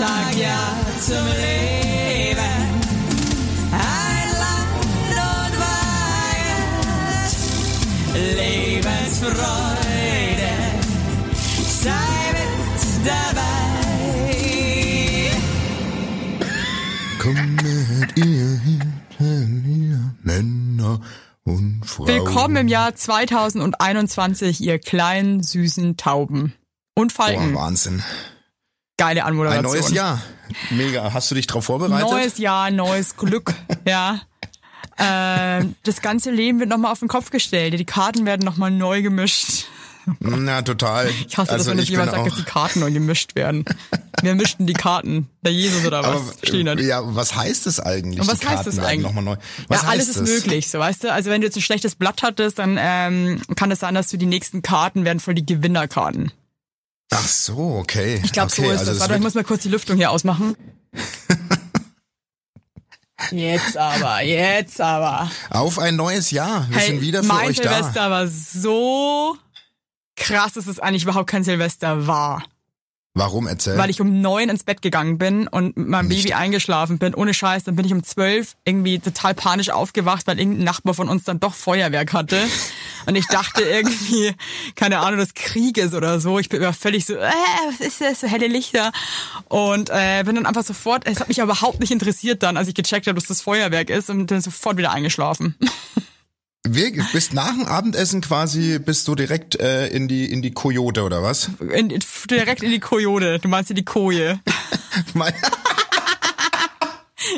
sag ja zum Leben. Ein Land und Weihend, Lebensfreude, sei mit dabei. Kommet ihr hinter mir, Männer und Frauen. Willkommen im Jahr 2021, ihr kleinen, süßen Tauben. Und Boah, Falken. Wahnsinn. Geile Ein Anmoderation. neues Jahr. Mega. Hast du dich drauf vorbereitet? Neues Jahr, neues Glück, ja. Ähm, das ganze Leben wird nochmal auf den Kopf gestellt. Die Karten werden nochmal neu gemischt. Na, total. Ich hasse das, also wenn das ich jemand sagt, dass die Karten neu gemischt werden. Wer mischt denn die Karten? Der Jesus oder was? aber, Stehen da. ja, was heißt das eigentlich? Und was heißt das eigentlich? Nochmal neu. Was ja, alles ist das? möglich, so weißt du. Also wenn du jetzt ein schlechtes Blatt hattest, dann ähm, kann es sein, dass du die nächsten Karten werden voll die Gewinnerkarten. Ach so, okay. Ich glaube, okay, so ist also das. Warte, ich muss mal kurz die Lüftung hier ausmachen. Jetzt aber, jetzt aber. Auf ein neues Jahr. Wir Hey, sind wieder für mein euch Silvester war so krass, dass es eigentlich überhaupt kein Silvester war. Warum erzähl? Weil ich um neun ins Bett gegangen bin und mit meinem Nicht. Baby eingeschlafen bin, ohne Scheiß. Dann bin ich um zwölf irgendwie total panisch aufgewacht, weil irgendein Nachbar von uns dann doch Feuerwerk hatte. Und ich dachte irgendwie, keine Ahnung, das Krieg ist oder so. Ich bin immer völlig so, äh, was ist das, so helle Lichter. Und äh, bin dann einfach sofort, es hat mich überhaupt nicht interessiert dann, als ich gecheckt habe, dass das Feuerwerk ist und dann sofort wieder eingeschlafen. Wir, bist nach dem Abendessen quasi, bist du direkt äh, in die in die Kojote oder was? In, direkt in die Kojode. Du meinst in die Koje.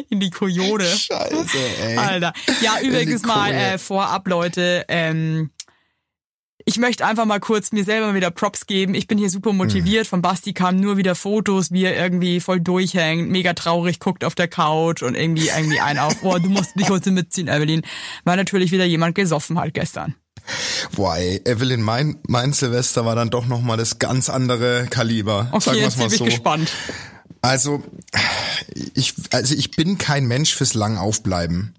In die Kojode. Scheiße, ey. Alter. Ja, übrigens mal äh, vorab, Leute. Ähm, ich möchte einfach mal kurz mir selber wieder Props geben. Ich bin hier super motiviert. Von Basti kamen nur wieder Fotos, wie er irgendwie voll durchhängt, mega traurig guckt auf der Couch und irgendwie irgendwie ein auf, oh, du musst mich heute mitziehen, Evelyn. Weil natürlich wieder jemand gesoffen hat gestern. Boah, ey, Evelyn, mein, mein Silvester war dann doch nochmal das ganz andere Kaliber. Okay, Sagen jetzt bin mal ich so. gespannt. Also ich, also ich bin kein Mensch fürs lang aufbleiben.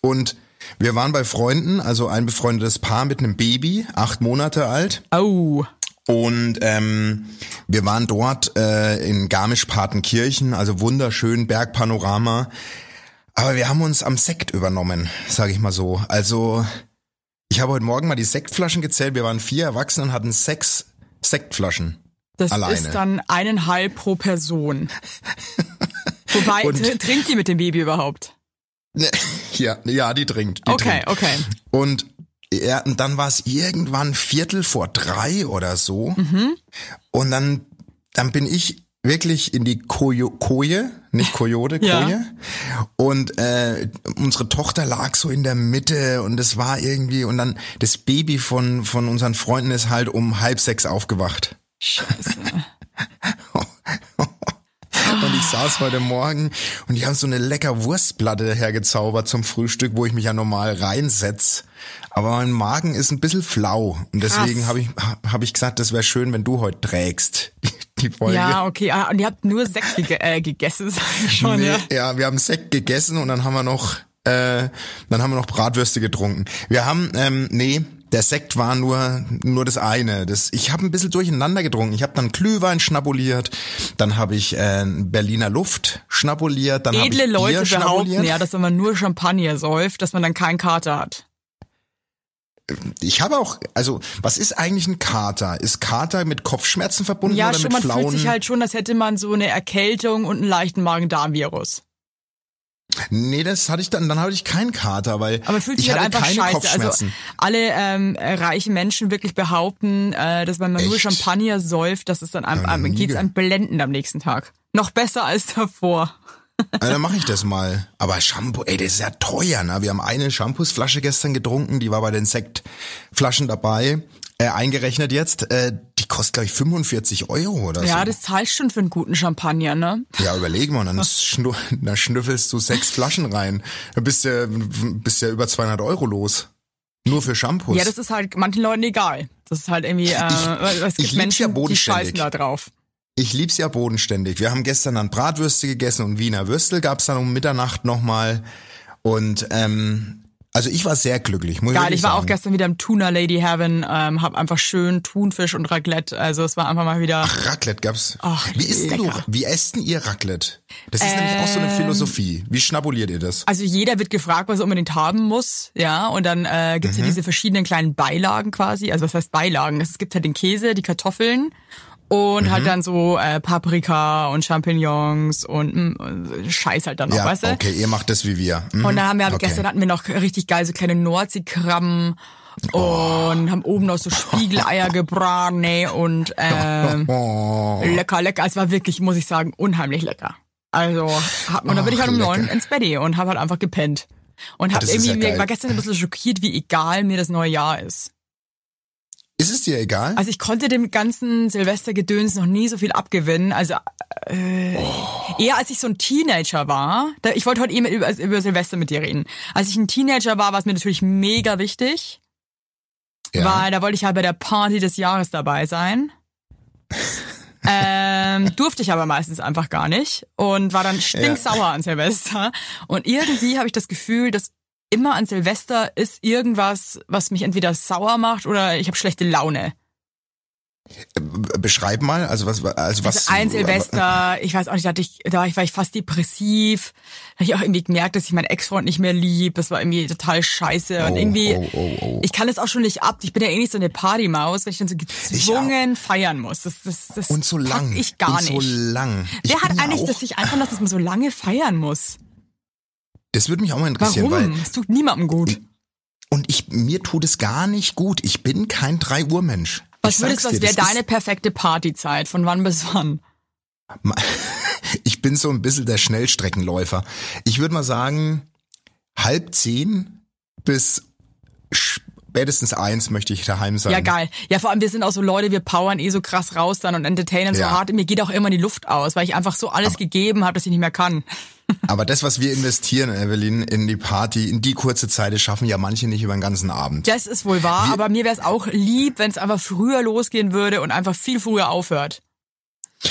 Und wir waren bei Freunden, also ein befreundetes Paar mit einem Baby, acht Monate alt. Oh. Und ähm, wir waren dort äh, in Garmisch-Partenkirchen, also wunderschön, Bergpanorama. Aber wir haben uns am Sekt übernommen, sage ich mal so. Also ich habe heute Morgen mal die Sektflaschen gezählt. Wir waren vier Erwachsene und hatten sechs Sektflaschen. Das Alleine. ist dann eineinhalb pro Person. Wobei, Und- tr- trinkt die mit dem Baby überhaupt? Ja, ja, die trinkt. Die Okay, trinkt. okay. Und, ja, und dann war es irgendwann Viertel vor drei oder so. Mhm. Und dann, dann bin ich wirklich in die Koje, Koje nicht Kojote, Ja. Koje. Und äh, unsere Tochter lag so in der Mitte und es war irgendwie, und dann das Baby von, von unseren Freunden ist halt um halb sechs aufgewacht. Scheiße. Saß heute Morgen und die haben so eine lecker Wurstplatte hergezaubert zum Frühstück, wo ich mich ja normal reinsetz. Aber mein Magen ist ein bisschen flau. Und deswegen habe ich, hab ich gesagt, das wäre schön, wenn du heute trägst, die Folge. Ja, okay. Ah, Und ihr habt nur Sekt ge äh, gegessen, sag ich schon, nee, ja. ja, wir haben Sekt gegessen und dann haben wir noch, äh, dann haben wir noch Bratwürste getrunken. Wir haben, ähm, nee, der Sekt war nur nur das eine. Das, ich habe ein bisschen durcheinander getrunken. Ich habe dann Glühwein schnabuliert, dann habe ich äh, Berliner Luft schnabuliert, dann habe ich Edle Leute Bier behaupten ja, dass wenn man nur Champagner säuft, dass man dann keinen Kater hat. Ich habe auch, also was ist eigentlich ein Kater? Ist Kater mit Kopfschmerzen verbunden Ja, oder schon, mit man Flauen? fühlt sich halt schon, als hätte man so eine Erkältung und einen leichten Magen-Darm-Virus. Nee, das hatte ich dann, dann hatte ich keinen Kater, weil Aber man fühlt sich ich halt hatte einfach keine scheiße. Kopfschmerzen. Also alle ähm, äh, reichen Menschen wirklich behaupten, äh, dass wenn man nur Echt? Champagner säuft, dass es dann einem, einem geht's ge- einem blendend am nächsten Tag. Noch besser als davor. Also, dann mache ich das mal. Aber Shampoo, ey, das ist ja teuer, ne? Wir haben eine Shampoosflasche gestern getrunken, die war bei den Sektflaschen dabei, äh, eingerechnet jetzt. Äh, die kostet, glaube ich, 45 Euro oder Ja, so. das zahlst schon für einen guten Champagner, ne? Ja, überleg mal, dann, schnu dann schnüffelst du sechs Flaschen rein. Dann bist du bist ja über 200 Euro los. Nur für Shampoos. Ja, das ist halt manchen Leuten egal. Das ist halt irgendwie, äh, es gibt ich lieb's ja Menschen, die bodenständig. scheißen da drauf. Ich lieb's ja bodenständig. Wir haben gestern dann Bratwürste gegessen und Wiener Würstel gab's dann um Mitternacht nochmal. Und ähm, Also ich war sehr glücklich, muss Geil, ich war auch sagen. gestern wieder im Tuna Lady Heaven, ähm, hab einfach schön Thunfisch und Raclette. Also es war einfach mal wieder. Raclette gab's. Ach, wie isst du, wie esst denn ihr Raclette? Das ist nämlich auch so eine Philosophie. Wie schnabuliert ihr das? Also jeder wird gefragt, was er unbedingt haben muss, ja. Und dann äh, gibt's Mhm. ja diese verschiedenen kleinen Beilagen quasi. Also was heißt Beilagen? Es gibt halt den Käse, die Kartoffeln und Mhm. halt dann so äh, Paprika und Champignons und mm, Scheiß halt dann noch, Ja, weißt du? okay, ihr macht das wie wir. Mhm. Und dann haben wir Okay. gestern hatten wir noch richtig geil so kleine Nordseekrabben und haben oben noch so Spiegeleier gebraten nee, und ähm, Oh. lecker, lecker. Es war wirklich, muss ich sagen, unheimlich lecker. Also, hab, und dann bin ich halt um neun ins Bett und habe halt einfach gepennt. Und hab irgendwie, ja mir war gestern ein bisschen schockiert, wie egal mir das neue Jahr ist. Ist es dir egal? Also ich konnte dem ganzen Silvestergedöns noch nie so viel abgewinnen. Also äh, eher als ich so ein Teenager war. Da, ich wollte heute eben über, über Silvester mit dir reden. Als ich ein Teenager war, war es mir natürlich mega wichtig, ja. weil da wollte ich halt bei der Party des Jahres dabei sein. ähm, durfte ich aber meistens einfach gar nicht und war dann stinksauer an Silvester. Und irgendwie habe ich das Gefühl, dass immer an Silvester ist irgendwas, was mich entweder sauer macht oder ich habe schlechte Laune. Beschreib mal, also was, also was. Also ein Silvester, ich weiß auch nicht, da, ich, da war ich, war ich fast depressiv. Da habe ich auch irgendwie gemerkt, dass ich meinen Ex-Freund nicht mehr lieb. Das war irgendwie total scheiße. Und Oh, irgendwie, oh, oh, oh. ich kann das auch schon nicht ab. Ich bin ja eh nicht so eine Partymaus, wenn ich dann so gezwungen feiern muss. Das, das, das Und so lang. ich gar und so nicht. lang. Ich Wer hat ja eigentlich auch, das sich einfach, dass man so lange feiern muss? Das würde mich auch mal interessieren, Warum? weil Es tut niemandem gut. und ich mir tut es gar nicht gut. Ich bin kein 3 Uhr Mensch. Was würdest du, was wäre deine perfekte Partyzeit? Von wann bis wann? Ich bin so ein bisschen der Schnellstreckenläufer. Ich würde mal sagen, halb zehn bis spätestens eins möchte ich daheim sein. Ja, geil. Ja, vor allem, wir sind auch so Leute, wir powern eh so krass raus dann und entertainen so Ja. hart. Mir geht auch immer die Luft aus, weil ich einfach so alles gegeben habe, dass ich nicht mehr kann. Aber das, was wir investieren, Evelyn, in die Party, in die kurze Zeit, das schaffen ja manche nicht über den ganzen Abend. Das ist wohl wahr, Wir- aber mir wäre es auch lieb, wenn es einfach früher losgehen würde und einfach viel früher aufhört.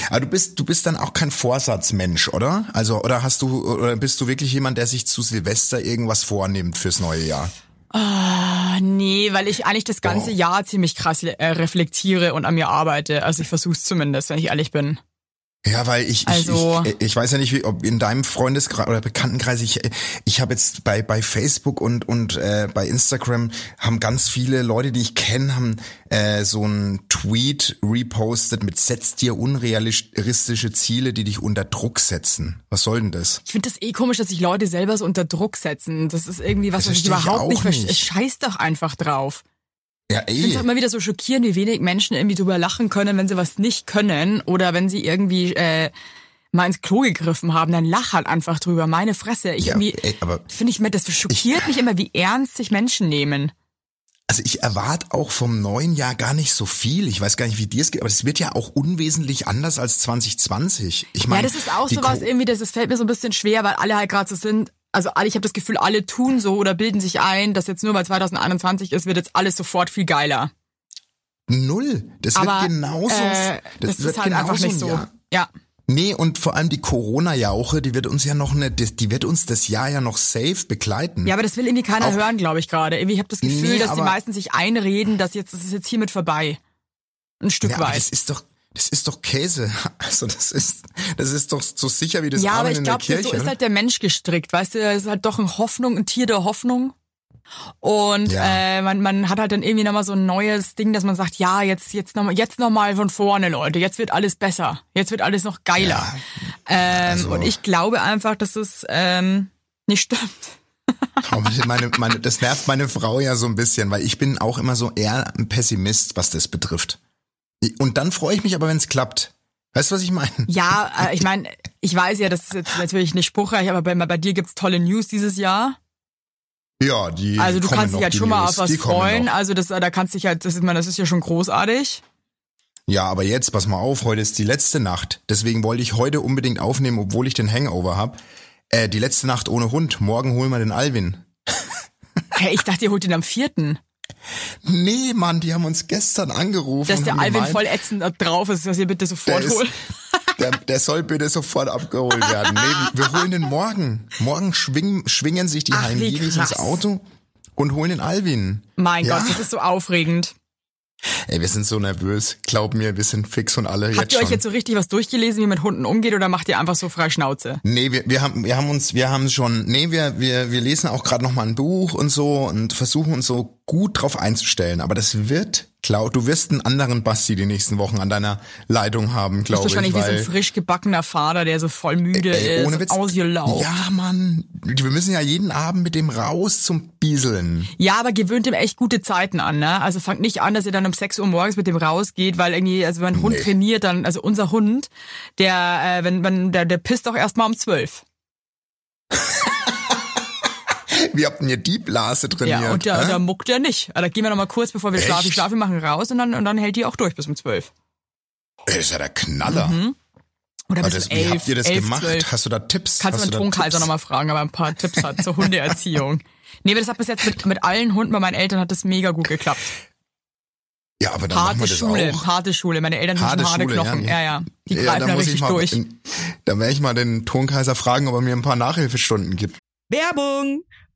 Aber du bist, du bist dann auch kein Vorsatzmensch, oder? Also, oder hast du, oder bist du wirklich jemand, der sich zu Silvester irgendwas vornimmt fürs neue Jahr? Ah, nee, weil ich eigentlich das ganze Oh. Jahr ziemlich krass äh, reflektiere und an mir arbeite. Also ich versuche zumindest, wenn ich ehrlich bin. Ja, weil ich, Also- ich, ich, ich weiß ja nicht, wie, ob in deinem Freundeskreis oder Bekanntenkreis, ich, ich habe jetzt bei, bei Facebook und, und äh, bei Instagram haben ganz viele Leute, die ich kenne, haben äh, so einen Tweet repostet mit setz dir unrealistische Ziele, die dich unter Druck setzen. Was soll denn das? Ich finde das eh komisch, dass sich Leute selber so unter Druck setzen. Das ist irgendwie was, Das was ich ich überhaupt auch nicht verstehe. Scheiß doch einfach drauf. Ja, Ich finde es ey. auch immer wieder so schockierend, wie wenig Menschen irgendwie drüber lachen können, wenn sie was nicht können oder wenn sie irgendwie äh, mal ins Klo gegriffen haben, dann lach halt einfach drüber. Meine Fresse. Ich Ja, ey, aber finde ich, mir- das schockiert mich immer, wie ernst sich Menschen nehmen. Also ich erwarte auch vom neuen Jahr gar nicht so viel. Ich weiß gar nicht, wie dir es geht, aber es wird ja auch unwesentlich anders als 2020. Ich meine, Ja, das ist auch sowas Co- irgendwie, das, das fällt mir so ein bisschen schwer, weil alle halt gerade so sind. Also alle, ich habe das Gefühl, alle tun so oder bilden sich ein, dass jetzt nur weil 2021 ist, wird jetzt alles sofort viel geiler. Null. Das Aber wird genauso. äh, das, wird ist halt einfach genauso nicht ein so. Jahr. Ja. Nee, und vor allem die Corona-Jauche, die wird uns ja noch eine, die die wird uns das Jahr ja noch safe begleiten. Ja, aber das will irgendwie keiner Auch- hören, glaube ich gerade. Irgendwie habe das Gefühl, Nee, dass die aber- meisten sich einreden, dass jetzt das ist jetzt hiermit vorbei. Ein Stück Ja, weit. das ist doch, das ist doch Käse. Also das ist, das ist doch so sicher wie das Ja, aber Amen ich in der glaube, Kirche. so ist halt der Mensch gestrickt, weißt du, er ist halt doch eine Hoffnung, ein Tier der Hoffnung. Und Ja. äh, man, man hat halt dann irgendwie nochmal so ein neues Ding, dass man sagt, ja, jetzt, jetzt nochmal jetzt noch mal von vorne, Leute, jetzt wird alles besser, jetzt wird alles noch geiler. ähm, also- und ich glaube einfach, dass es ähm, nicht stimmt. Aber meine, meine, das nervt meine Frau ja so ein bisschen, weil ich bin auch immer so eher ein Pessimist, was das betrifft. Und dann freue ich mich aber, wenn es klappt. Weißt du, was ich meine? Ja, äh, ich meine, ich weiß ja, das ist jetzt natürlich nicht spruchreich, aber bei, bei dir gibt's tolle News dieses Jahr. Ja, die Also du kannst dich halt schon mal News, auf was die freuen. Also das, da kannst dich halt, das ist, man, das ist ja schon großartig. Ja, aber jetzt, pass mal auf, heute ist die letzte Nacht. Deswegen wollte ich heute unbedingt aufnehmen, obwohl ich den Hangover hab. Äh, die letzte Nacht ohne Hund. Morgen holen wir den Alvin. Hey, ich dachte, ihr holt ihn am vierten. Nee, Mann, die haben uns gestern angerufen. Dass der Alvin gemeint, voll ätzend drauf ist, dass ihr bitte sofort holt. der, der soll bitte sofort abgeholt werden. Nee, wir holen den morgen. Morgen schwingen, schwingen sich die Ach, ins. Auto. und holen den Alvin. Mein Ja. Gott, das ist so aufregend. Ey, wir sind so nervös. Glaub mir, wir sind fix und alle Habt ihr euch schon. jetzt so richtig was durchgelesen, wie man mit Hunden umgeht, oder macht ihr einfach so frei Schnauze? Nee, wir, wir haben wir haben uns wir haben schon nee, wir wir wir lesen auch gerade noch mal ein Buch und so und versuchen uns so gut drauf einzustellen, aber das wird klar, du wirst einen anderen Basti die nächsten Wochen an deiner Leitung haben, glaube ich, wahrscheinlich wie so ein weil frisch gebackener Vater, der so voll müde Ey, ist, ohne Witz. ausgelaugt. Ja, Mann, wir müssen ja jeden Abend mit dem raus zum Bieseln. Ja, aber gewöhnt ihm echt gute Zeiten an, ne? Also fangt nicht an, dass ihr dann um 6 Uhr morgens mit dem rausgeht, weil irgendwie, also wenn ein Hund Nee. trainiert, dann, also unser Hund, der, äh, wenn, wenn, der, der pisst auch erst mal um 12. Wie habt ihr die Blase trainiert? Ja, und da, hä? da muckt er nicht. Da gehen wir noch mal kurz, bevor wir Echt? schlafen. Schlafen machen raus und dann, und dann hält die auch durch bis um 12. Ey, das ist ja der Knaller. Oder bis Also das, um wie 11, habt ihr das 11, gemacht? 12. Hast du da Tipps? Kannst Hast du meinen Tipps? nochmal fragen, aber ein paar Tipps hat zur Hundeerziehung. Nee, aber das hat bis jetzt mit, mit allen Hunden bei meinen Eltern hat das mega gut geklappt. Ja, aber dann machen Harte wir das Schule, auch. harte Schule. Meine Eltern sind Harte schon harte Schule, Knochen. ja. Ja, ja. Die Ja, greifen da da richtig mal, durch. in- Da werde ich mal den Tonkaiser fragen, ob er mir ein paar Nachhilfestunden gibt. Werbung!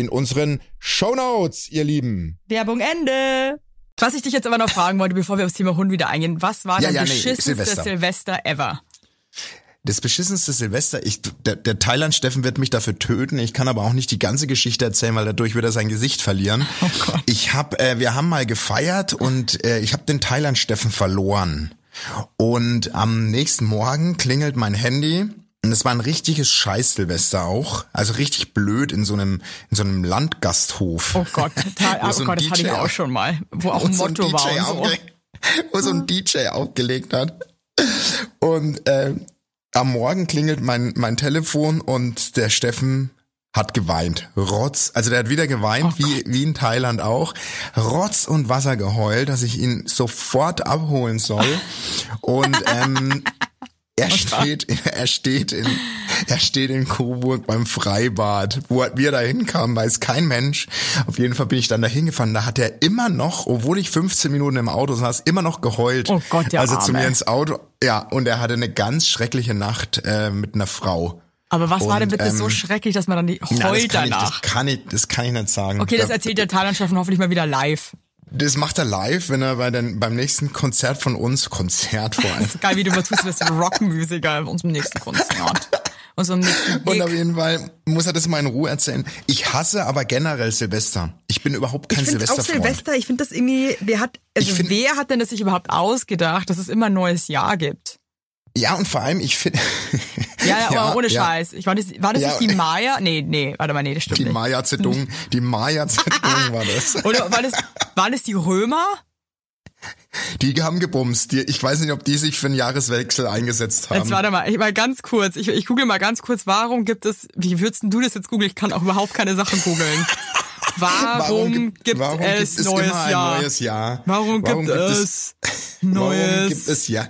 in unseren Shownotes, ihr Lieben. Werbung Ende. Was ich dich jetzt aber noch fragen wollte, bevor wir aufs Thema Hund wieder eingehen, was war Ja, dein ja, nee, beschissenste Silvester. Silvester. ever? Das beschissenste Silvester, ich, der, der Thailand-Steffen wird mich dafür töten. Ich kann aber auch nicht die ganze Geschichte erzählen, weil dadurch wird er sein Gesicht verlieren. Oh Gott. Ich hab, äh, wir haben mal gefeiert und äh, ich habe den Thailand-Steffen verloren. Und am nächsten Morgen klingelt mein Handy. Und es war ein richtiges Scheiß-Silvester auch. Also richtig blöd in so einem, in so einem Landgasthof. Oh Gott, da, Wo oh so ein Gott, das hatte ich auch schon mal, wo auch ein so Motto war und so. Wo so ein DJ aufgelegt hat. Und äh, am Morgen klingelt mein, mein Telefon und der Steffen hat geweint. Rotz. Also der hat wieder geweint, Oh wie, wie in Thailand auch. Rotz und Wasser geheult, dass ich ihn sofort abholen soll. Und ähm, er steht, er steht in, er steht in Coburg beim Freibad. Wo er da hinkam, weiß kein Mensch. Auf jeden Fall bin ich dann da hingefahren. Da hat er immer noch, obwohl ich 15 Minuten im Auto saß, immer noch geheult. Oh Gott, der Also zu Arme. mir ins Auto. Ja, und er hatte eine ganz schreckliche Nacht äh, mit einer Frau. Aber was war denn Und, bitte so ähm, schrecklich, dass man dann die Na, das heult kann ich, danach? das kann ich, das kann ich nicht sagen. Okay, das Ja, erzählt der Thailand-Steffen hoffentlich mal wieder live. Das macht er live, wenn er bei den, beim nächsten Konzert von uns, Konzert vor allem. Geil, wie du was tust, du bist ein Rockmusiker in unserem nächsten Konzert. Unserem nächsten Und auf Gig. jeden Fall muss er das mal in Ruhe erzählen. Ich hasse aber generell Silvester. Ich bin überhaupt kein Ich finde auch. Silvester, ich finde das irgendwie, wer hat, also find- wer hat denn das sich überhaupt ausgedacht, dass es immer ein neues Jahr gibt? Ja, und vor allem, ich finde... Ja, ja, aber ohne ja. Scheiß. Ich war das, war das Ja. nicht die Maya? Nee, nee, warte mal, nee, das stimmt Die nicht. Maya-Zedong, die Maya-Zedong war das. Oder war das, waren das die Römer? Die haben gebumst. Die, ich weiß nicht, ob die sich für einen Jahreswechsel eingesetzt haben. Jetzt warte mal, ich mal ganz kurz. Ich, ich google mal ganz kurz, warum gibt es, wie würdest du das jetzt googeln? Ich kann auch überhaupt keine Sachen googeln. Warum, gibt, warum es gibt es neues Jahr? neues Jahr? Warum, gibt, es neues? Warum gibt es ja?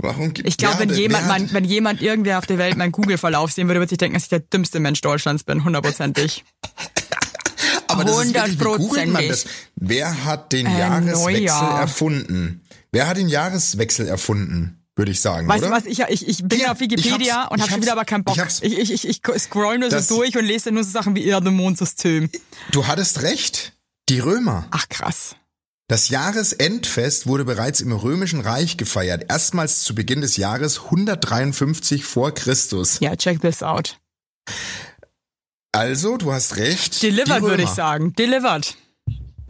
Warum gibt ich glaube, ja, wenn jemand, mein, wenn jemand irgendwer auf der Welt meinen Google-Verlauf sehen würde, würde sich denken, dass ich der dümmste Mensch Deutschlands bin, hundertprozentig. Aber das ist wirklich, wie googelt man das? Wer hat den Äh, Jahreswechsel Neujahr. erfunden? Wer hat den Jahreswechsel erfunden? würde ich sagen, Weißt oder? du was, ich, ich, ich bin Hier, auf Wikipedia hab's, und habe schon wieder aber keinen Bock. ich. Ich, ich, ich, scroll nur so durch und lese nur so Sachen wie Erde-Mond-System. Du hattest recht. Die Römer. Ach krass. Das Jahresendfest wurde bereits im Römischen Reich gefeiert, erstmals zu Beginn des Jahres 153 vor Christus. Ja, check this out. Also, du hast recht. Delivered würde ich sagen. Delivered.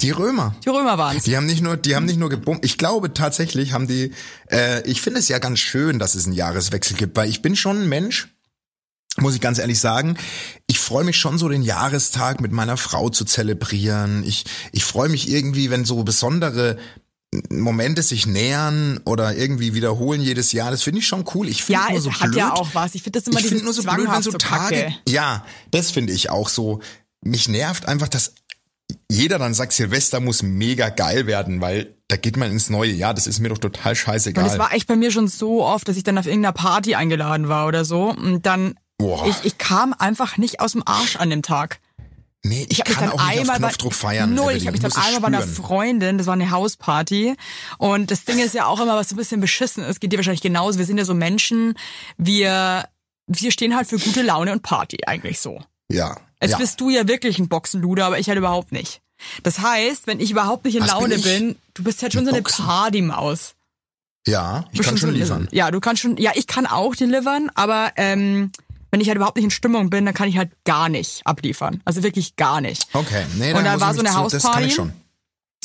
Die Römer. Die Römer waren's. Die haben nicht nur, die haben nicht nur gebummt. Ich glaube tatsächlich haben die. Äh, ich finde es ja ganz schön, dass es einen Jahreswechsel gibt, weil ich bin schon ein Mensch. Muss ich ganz ehrlich sagen, ich freue mich schon so den Jahrestag mit meiner Frau zu zelebrieren. Ich ich freue mich irgendwie, wenn so besondere Momente sich nähern oder irgendwie wiederholen jedes Jahr. Das finde ich schon cool. Ich finde Ja, nur es so hat blöd. ja auch was. Ich finde das immer ich dieses nur so blöd, wenn so Tage. Kacke. Ja, das finde ich auch so. Mich nervt einfach, dass jeder dann sagt, Silvester muss mega geil werden, weil da geht man ins neue Jahr. Das ist mir doch total scheißegal. Und es war echt bei mir schon so oft, dass ich dann auf irgendeiner Party eingeladen war oder so. Und dann, Boah. ich, ich kam einfach nicht aus dem Arsch an dem Tag. nee, ich, Ich habe mich kann dann auch nicht auf einmal Knopfdruck bei, feiern. Null, ich habe mich dann einmal bei einer spüren. Freundin, das war eine Hausparty und das Ding ist ja auch immer, was so ein bisschen beschissen ist, geht dir wahrscheinlich genauso. Wir sind ja so Menschen, wir wir stehen halt für gute Laune und Party eigentlich so. Ja. Jetzt ja. bist du ja wirklich ein Boxenluder, aber ich halt überhaupt nicht. Das heißt, wenn ich überhaupt nicht in Was bin Laune ich? bin, du bist halt schon so eine? Partymaus. ja, ich kann schon liefern. Ja, du kannst schon, ja, ich kann auch delivern, aber ähm, wenn ich halt überhaupt nicht in Stimmung bin, dann kann ich halt gar nicht abliefern. Also wirklich gar nicht. Okay, nee, Und dann da muss war so eine zu- Das kann ich Hausparty.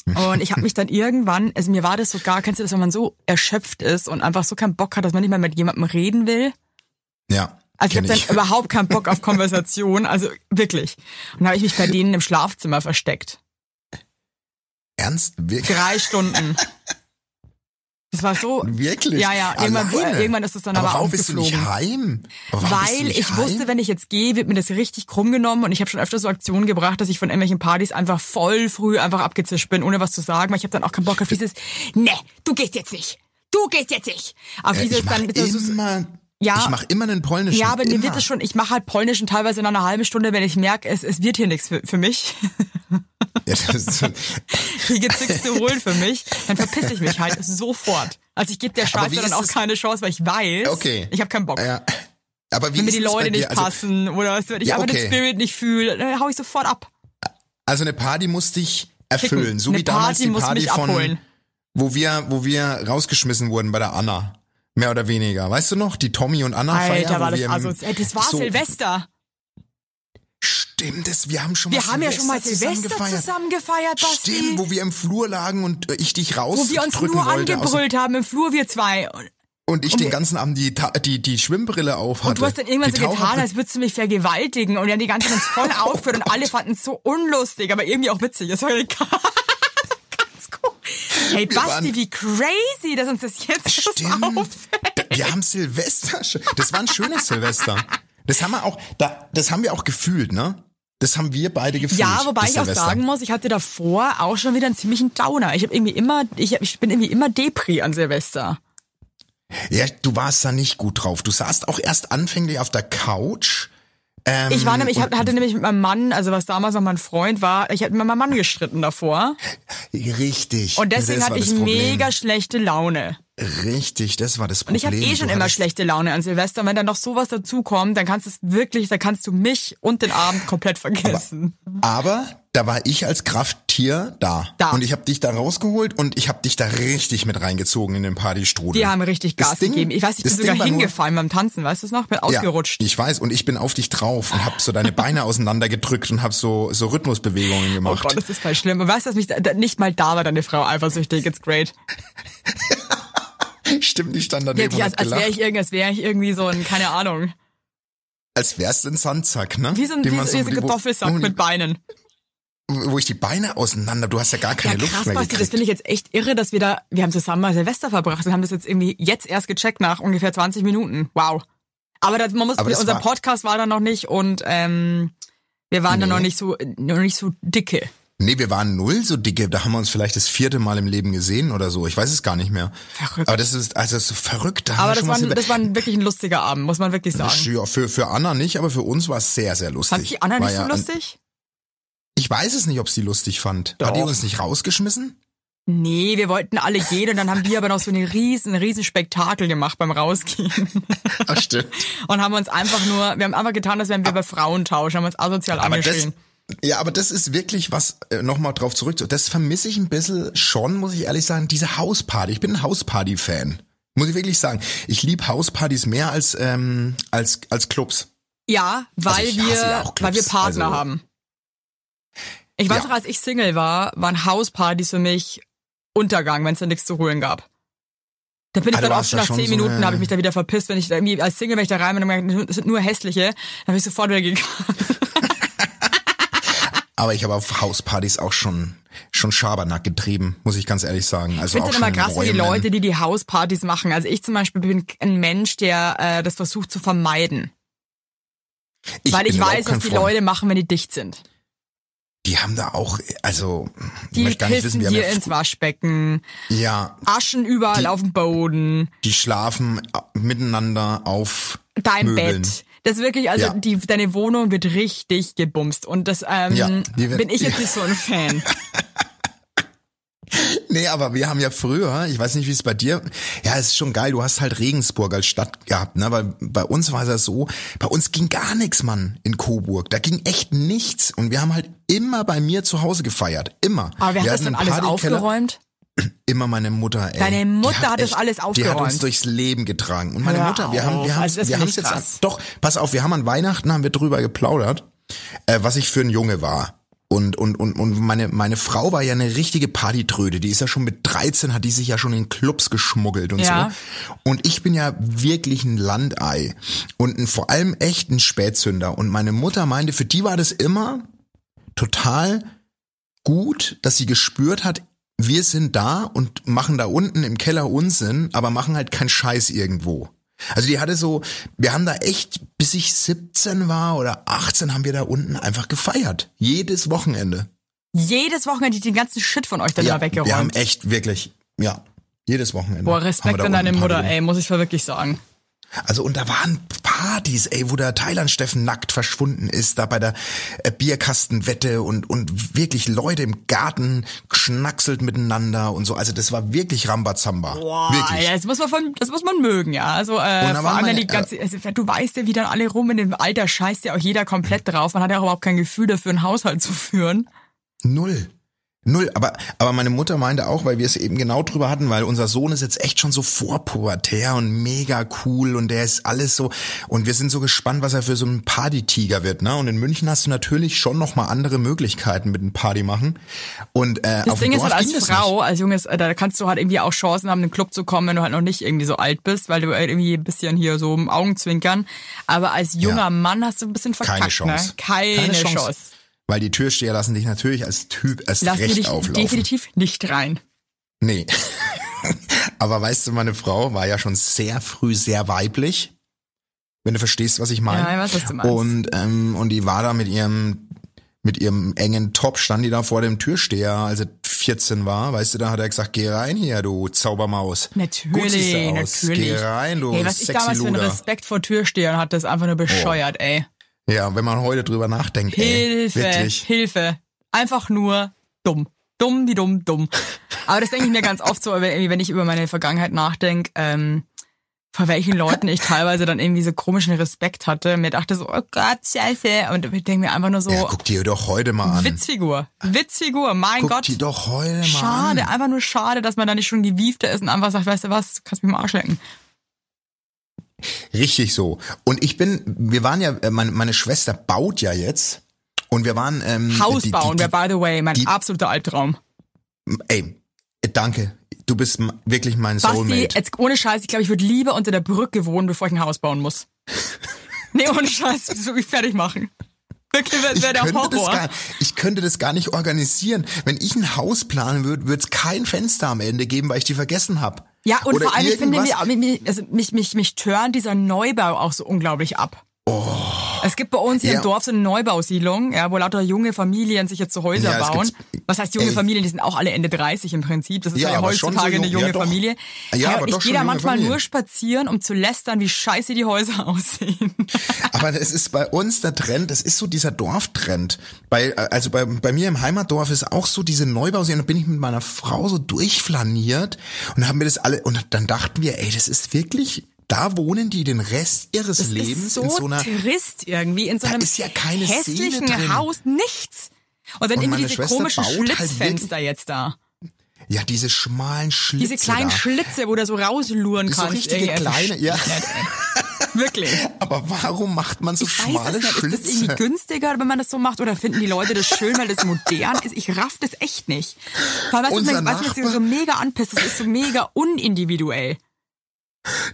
schon. Und ich habe mich dann irgendwann, also mir war das sogar, kennst du das, wenn man so erschöpft ist und einfach so keinen Bock hat, dass man nicht mehr mit jemandem reden will? Ja. Also ich habe dann überhaupt keinen Bock auf Konversation, also wirklich. Und dann habe ich mich bei denen im Schlafzimmer versteckt. Ernst? Wirklich? Drei Stunden. Das war so, Wirklich? Ja, ja, irgendwann- Alleine? irgendwann ist es dann aber warum bist du nicht aufgeflogen. heim? Aber weil nicht ich heim? wusste, wenn ich jetzt gehe, wird mir das richtig krumm genommen und ich habe schon öfter so Aktionen gebracht, dass ich von irgendwelchen Partys einfach voll früh einfach abgezischt bin, ohne was zu sagen, weil ich habe dann auch keinen Bock auf dieses, ne, du gehst jetzt nicht. Du gehst jetzt nicht. Auf Äh, dieses ich dann immer, Ja. ich mach immer einen polnischen. Ja, aber mir immer. wird es schon, ich mache halt polnischen teilweise in einer halben Stunde, wenn ich merke, es, es wird hier nichts für, für mich. Ja, das ist, Hier gibt's nichts zu holen für mich, dann verpiss ich mich halt sofort. Also ich gebe der Scheiße dann auch es- keine Chance, weil ich weiß, Okay. ich habe keinen Bock. ja. Aber wie wenn mir die Leute nicht Also, passen oder wenn ich Ja, einfach den okay. Spirit nicht fühle, dann hau ich sofort ab. Also eine Party muss dich erfüllen, Kicken. so Eine wie damals Party die muss Party von, abholen. wo wir, wo wir rausgeschmissen wurden bei der Anna. Mehr oder weniger. Weißt du noch? Die Tommy und Anna Feier, Alter, wo war das also, ey, das war so, Silvester. Stimmt, das, wir haben schon Wir mal haben ja schon mal Silvester zusammen gefeiert, Basti. Stimmt, wo wir im Flur lagen und äh, ich dich raus wo wir uns nur aus- angebrüllt haben im Flur, wir zwei. Und, und ich den ganzen Abend die, die, die Schwimmbrille auf hatte. und du hast dann irgendwann die so getan, als würdest du mich vergewaltigen. Und haben die ganze Zeit uns voll aufgehört und alle fanden es so unlustig, aber irgendwie auch witzig. Das war egal. Hey, Basti, wie crazy, dass uns das jetzt Stimmt. auffällt. Wir haben Silvester. schon- Das war ein schönes Silvester. Das haben wir auch, da, das haben wir auch gefühlt, ne? Das haben wir beide gefühlt. Ja, wobei ich auch Silvester. sagen muss, ich hatte davor auch schon wieder einen ziemlichen Downer. Ich habe irgendwie immer, ich, hab, ich bin irgendwie immer Depri an Silvester. Ja, du warst da nicht gut drauf. Du saßt auch erst anfänglich auf der Couch. Ähm, Ich war nämlich, ich hatte nämlich mit meinem Mann, also was damals noch mein Freund war, ich hatte mit meinem Mann gestritten davor. Richtig. Und deswegen hatte ich mega schlechte Laune. Richtig, das war das Und Problem. ich habe eh schon immer schlechte Laune an Silvester. Und wenn dann noch sowas dazukommt, dann kannst du es wirklich, dann kannst du mich und den Abend komplett vergessen. Aber da war ich als Krafttier da. Da. Und ich habe dich da rausgeholt und ich habe dich da richtig mit reingezogen in den Partystrudel. Die haben richtig Gas Ding- gegeben. Ich weiß, ich bin sogar Ding hingefallen beim Tanzen, weißt du es noch? Bin ausgerutscht. Ja, ich weiß und ich bin auf dich drauf und hab so deine Beine auseinander gedrückt und hab so so Rhythmusbewegungen Oh gemacht. Gott, das ist voll schlimm. Und weißt du, dass mich da, nicht mal da war deine Frau eifersüchtig. It's great. Stimmt, ich stand daneben Wirklich, als, als wäre ich, irgend- als wär ich irgendwie so ein, keine Ahnung, als wärst du ein Sandsack, ne? wie so ein, wie so, wie so ein Kartoffelsack wo, mit Beinen. wo ich die Beine auseinander, du hast ja gar keine Ja, Luft krass, mehr Basti, das finde ich jetzt echt irre, dass wir da, wir haben zusammen mal Silvester verbracht und haben das jetzt irgendwie jetzt erst gecheckt nach ungefähr 20 Minuten. Wow. Aber das, man muss, Aber unser war- Podcast war da noch nicht und ähm, wir waren da Nee. noch nicht so, noch nicht so dicke. Nee, wir waren null so dicke, da haben wir uns vielleicht das vierte Mal im Leben gesehen oder so. Ich weiß es gar nicht mehr. Verrückt. Aber das ist also das ist verrückt. Da Aber das war, das war wirklich ein lustiger Abend, muss man wirklich sagen. Ja, für, für Anna nicht, aber für uns war es sehr, sehr lustig. Fand die Anna War nicht so ja lustig? Ich weiß es nicht, ob sie lustig fand. Doch. Hat die uns nicht rausgeschmissen? Nee, wir wollten alle gehen und dann haben wir aber noch so eine riesen, riesen Spektakel gemacht beim Rausgehen. Ach, stimmt. Und haben uns einfach nur, wir haben einfach getan, als wären wir bei Frauentausch, haben uns asozial Aber das, angeschrien. Ja, aber das ist wirklich was, äh, nochmal drauf zurück, das vermisse ich ein bisschen schon, muss ich ehrlich sagen, diese Hausparty. Ich bin ein Hausparty-Fan. Muss ich wirklich sagen. Ich liebe Hauspartys mehr als, ähm, als, als Clubs. Ja, weil hasse wir, ja weil wir Partner also- haben. Ich weiß Ja. noch, als ich Single war, waren Hauspartys für mich Untergang, wenn es da nichts zu holen gab. Da bin ich du dann oft schon nach zehn so Minuten, eine- habe ich mich da wieder verpisst, wenn ich da irgendwie als Single, wenn ich da rein bin und gemerkt, das sind nur hässliche, dann bin ich sofort wieder gegangen. Aber ich habe auf Hauspartys auch schon, schon Schabernack getrieben, muss ich ganz ehrlich sagen. Also Ich finde es immer krass, wie die. Leute, die die Hauspartys machen. Also ich zum Beispiel bin ein Mensch, der äh, das versucht zu vermeiden. weil ich bin überhaupt weiß, was die Freund. Leute machen, wenn die dicht sind. Die haben da auch, also, ich Die möchte gar nicht wissen, wir haben dir ja, ins Waschbecken, ja, Aschen überall Die- auf dem Boden. die schlafen miteinander auf dein Möbeln. Bett. Das ist wirklich, also Ja. die, deine Wohnung wird richtig gebumst. Und das ähm, Ja, wird- bin ich jetzt nicht so ein Fan. Nee, aber wir haben ja früher, ich weiß nicht, wie es bei dir, ja, es ist schon geil, du hast halt Regensburg als Stadt gehabt, ne, weil bei uns war es ja so, bei uns ging gar nichts, Mann, in Coburg, da ging echt nichts und wir haben halt immer bei mir zu Hause gefeiert, immer. Aber wer hat wir das hatten dann einen alles aufgeräumt? Immer meine Mutter, ey. Deine Mutter hat das alles Die hat uns aufgeräumt. durchs Leben getragen. Und meine Hör Mutter, wir haben, auf, wir haben, also wir haben es jetzt, krass. doch, pass auf, wir haben an Weihnachten, haben wir drüber geplaudert, äh, was ich für ein Junge war. Und, und, und, und meine, meine Frau war ja eine richtige Partytröde. Die ist ja schon mit 13, hat die sich ja schon in Clubs geschmuggelt und Ja. so. Und ich bin ja wirklich ein Landei. Und ein, vor allem echt ein Spätzünder. Und meine Mutter meinte, für die war das immer total gut, dass sie gespürt hat, wir sind da und machen da unten im Keller Unsinn, aber machen halt keinen Scheiß irgendwo. Also die hatte so, wir haben da echt, bis ich 17 war oder 18, haben wir da unten einfach gefeiert. Jedes Wochenende. Jedes Wochenende den ganzen Shit von euch dann Ja, immer weggeräumt. wir haben echt wirklich, ja, jedes Wochenende. Boah, Respekt da an deine Mutter, ey, muss ich wirklich sagen. Also und da waren Partys, ey, wo der Thailand Steffen nackt verschwunden ist, da bei der äh, Bierkastenwette und und wirklich Leute im Garten geschnackselt miteinander und so. Also das war wirklich Rambazamba. Boah, wirklich. ja, das muss man von, das muss man mögen, ja. Also äh, vor allem meine- die ganze, also, du weißt ja, wie dann alle rum in dem Alter scheißt ja auch jeder komplett drauf. Man hat ja auch überhaupt kein Gefühl dafür, einen Haushalt zu führen. Null. Null, aber, aber meine Mutter meinte auch, weil wir es eben genau drüber hatten, weil unser Sohn ist jetzt echt schon so vorpubertär und mega cool und der ist alles so und wir sind so gespannt, was er für so ein Partytiger wird, ne? Und in München hast du natürlich schon noch mal andere Möglichkeiten mit einem Party machen und äh, Das auf Ding ist halt als Frau, als Junges, äh, da kannst du halt irgendwie auch Chancen haben, in den Club zu kommen, wenn du halt noch nicht irgendwie so alt bist, weil du halt irgendwie ein bisschen hier so im Augenzwinkern. Aber als junger Ja. Mann hast du ein bisschen verkackt, Keine Chance. ne? Keine, Keine Chance. Chance. Weil die Türsteher lassen dich natürlich als Typ erst Lass recht dich auflaufen. definitiv nicht rein. Nee. Aber weißt du, meine Frau war ja schon sehr früh sehr weiblich. Wenn du verstehst, was ich meine. Ja, was du meinst. Und, ähm, und die war da mit ihrem, mit ihrem engen Top, stand die da vor dem Türsteher, als sie 14 war. Weißt du, da hat er gesagt, geh rein hier, du Zaubermaus. Natürlich, natürlich. Geh rein, du Ey, was ich damals für einen Luder. Respekt vor Türstehern hatte, ist einfach nur bescheuert, ey. Ja, wenn man heute drüber nachdenkt, ey, Hilfe, wirklich. Hilfe. Einfach nur dumm. Dumm, wie dumm, dumm. Aber das denke ich mir ganz oft so, wenn ich über meine Vergangenheit nachdenke, ähm, vor welchen Leuten ich teilweise dann irgendwie so komischen Respekt hatte. Mir dachte so, oh Gott, scheiße. Und ich denke mir einfach nur so, Ja, guck dir doch heute mal an. Witzfigur. Witzfigur, mein guck Gott. dir doch heute mal Schade, an. einfach nur schade, dass man da nicht schon gewiefter ist und einfach sagt, weißt du was, du kannst mich mal Arsch lecken. Richtig so. Und ich bin, wir waren ja, äh, meine, meine Schwester baut ja jetzt. Und wir waren ähm, Haus bauen wäre, by the way, mein die- absoluter Albtraum. Ey, danke. Du bist wirklich mein Basti, Soulmate. jetzt ohne Scheiß, ich glaube, ich würde lieber unter der Brücke wohnen, bevor ich ein Haus bauen muss. nee, ohne Scheiß, das würde mich fertig machen. Wirklich, Ich wäre der könnte, das Horror. gar, ich könnte das gar nicht organisieren. Wenn ich ein Haus planen würde, würde es kein Fenster am Ende geben, weil ich die vergessen habe. Ja, und Oder vor allem, ich finde, mich, mich, also mich, mich, mich turnt dieser Neubau auch so unglaublich ab. Es gibt bei uns hier Ja. im Dorf so eine Neubausiedlung, ja, wo lauter junge Familien sich jetzt so Häuser Ja, es bauen. Was heißt junge Ey. Familien? Die sind auch alle Ende 30 im Prinzip. Das ist Ja, ja, aber heutzutage so eine jung- junge ja. Familie. Ja, aber doch ich gehe da manchmal Familie. nur spazieren, um zu lästern, wie scheiße die Häuser aussehen. Aber es ist bei uns der Trend, das ist so dieser Dorftrend. Bei, also bei, bei mir im Heimatdorf ist auch so diese Neubauserien, da bin ich mit meiner Frau so durchflaniert und haben wir das alle, und dann dachten wir, ey, das ist wirklich, da wohnen die den Rest ihres Das Lebens ist so, in so einer, trist irgendwie, in so Da einem ist ja keine hässlichen. Haus, nichts. Und dann Und immer diese Schwester komischen halt Schlitzfenster jetzt da. ja, diese schmalen Schlitze Diese kleinen da. Schlitze, wo du so rausluren so kannst. richtige Ey, kleine, ja. Wirklich. Aber warum macht man so Ich weiß schmale es nicht. Ist Schlitze? das irgendwie günstiger, wenn man das so macht? Oder finden die Leute das schön, weil das modern ist? Ich raff das echt nicht. Allem, weißt du, Unser was mich so mega anpisst, das ist so mega unindividuell.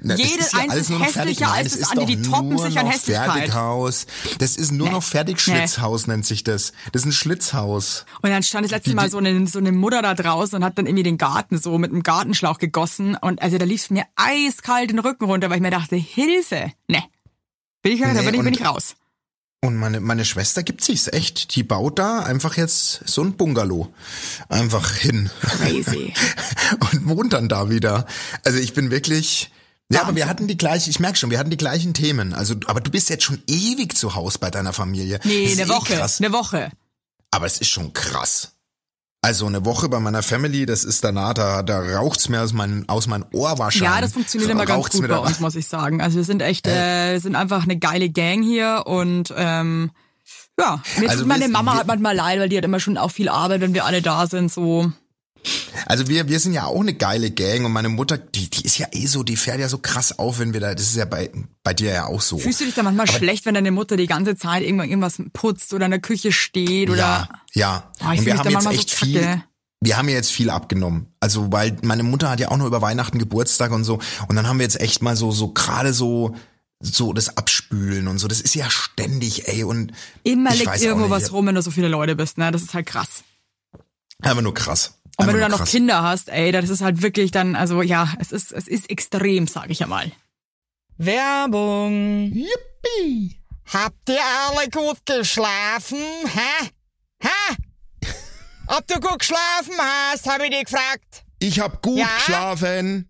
Na, Jede ist ja eins ist hässlicher als das andere. Die toppen sich an Hässlichkeit. Fertighaus. Das ist nur noch Fertigschlitzhaus, nennt sich das. Das ist ein Schlitzhaus. Und dann stand das letzte Mal so eine, so eine Mutter da draußen und hat dann irgendwie den Garten so mit einem Gartenschlauch gegossen. Und also da lief mir eiskalt den Rücken runter, weil ich mir dachte, Hilfe. Ne. Bin ich, da Nee, bin ich, bin ich raus. Und meine, meine Schwester gibt sich's echt. Die baut da einfach jetzt so ein Bungalow. Einfach hin. Crazy. Und wohnt dann da wieder. Also ich bin wirklich, ja, aber wir hatten die gleichen, ich merke schon, wir hatten die gleichen Themen. Also, aber du bist jetzt schon ewig zu Hause bei deiner Familie. Nee, eine eh Woche. Krass. Eine Woche. Aber es ist schon krass. Also eine Woche bei meiner Family, das ist danach, da, da raucht's mir aus meinem aus mein Ohr wahrscheinlich. Ja, das funktioniert immer ganz gut bei da- uns, muss ich sagen. Also wir sind echt, äh, wir sind einfach eine geile Gang hier und ähm, ja, mir Also tut meine Mama halt manchmal leid, weil die hat immer schon auch viel Arbeit, wenn wir alle da sind. So, Also wir, wir sind ja auch eine geile Gang und meine Mutter, die, die ist ja eh so, die fährt ja so krass auf, wenn wir da, das ist ja bei, bei dir ja auch so. fühlst du dich da manchmal schlecht, wenn deine Mutter die ganze Zeit irgendwann irgendwas putzt oder in der Küche steht oder? Ja, ja. Oh, ich und wir mich haben da jetzt so echt kacke. viel, wir haben ja jetzt viel abgenommen. Also, weil meine Mutter hat ja auch noch über Weihnachten Geburtstag und so. Und dann haben wir jetzt echt mal so, so gerade so, so das Abspülen und so. Das ist ja ständig, ey. Und Immer liegt irgendwo nicht, was rum, wenn du so viele Leute bist. Ne, das ist halt krass. Einfach nur krass. Und wenn du dann noch krass. Kinder hast, ey, das ist halt wirklich dann, also ja, es ist, es ist extrem, sage ich ja mal. Werbung. Yippie. Habt ihr alle gut geschlafen? Hä? Hä? Ob du gut geschlafen hast, habe ich dich gefragt. Ich hab gut Ja? geschlafen.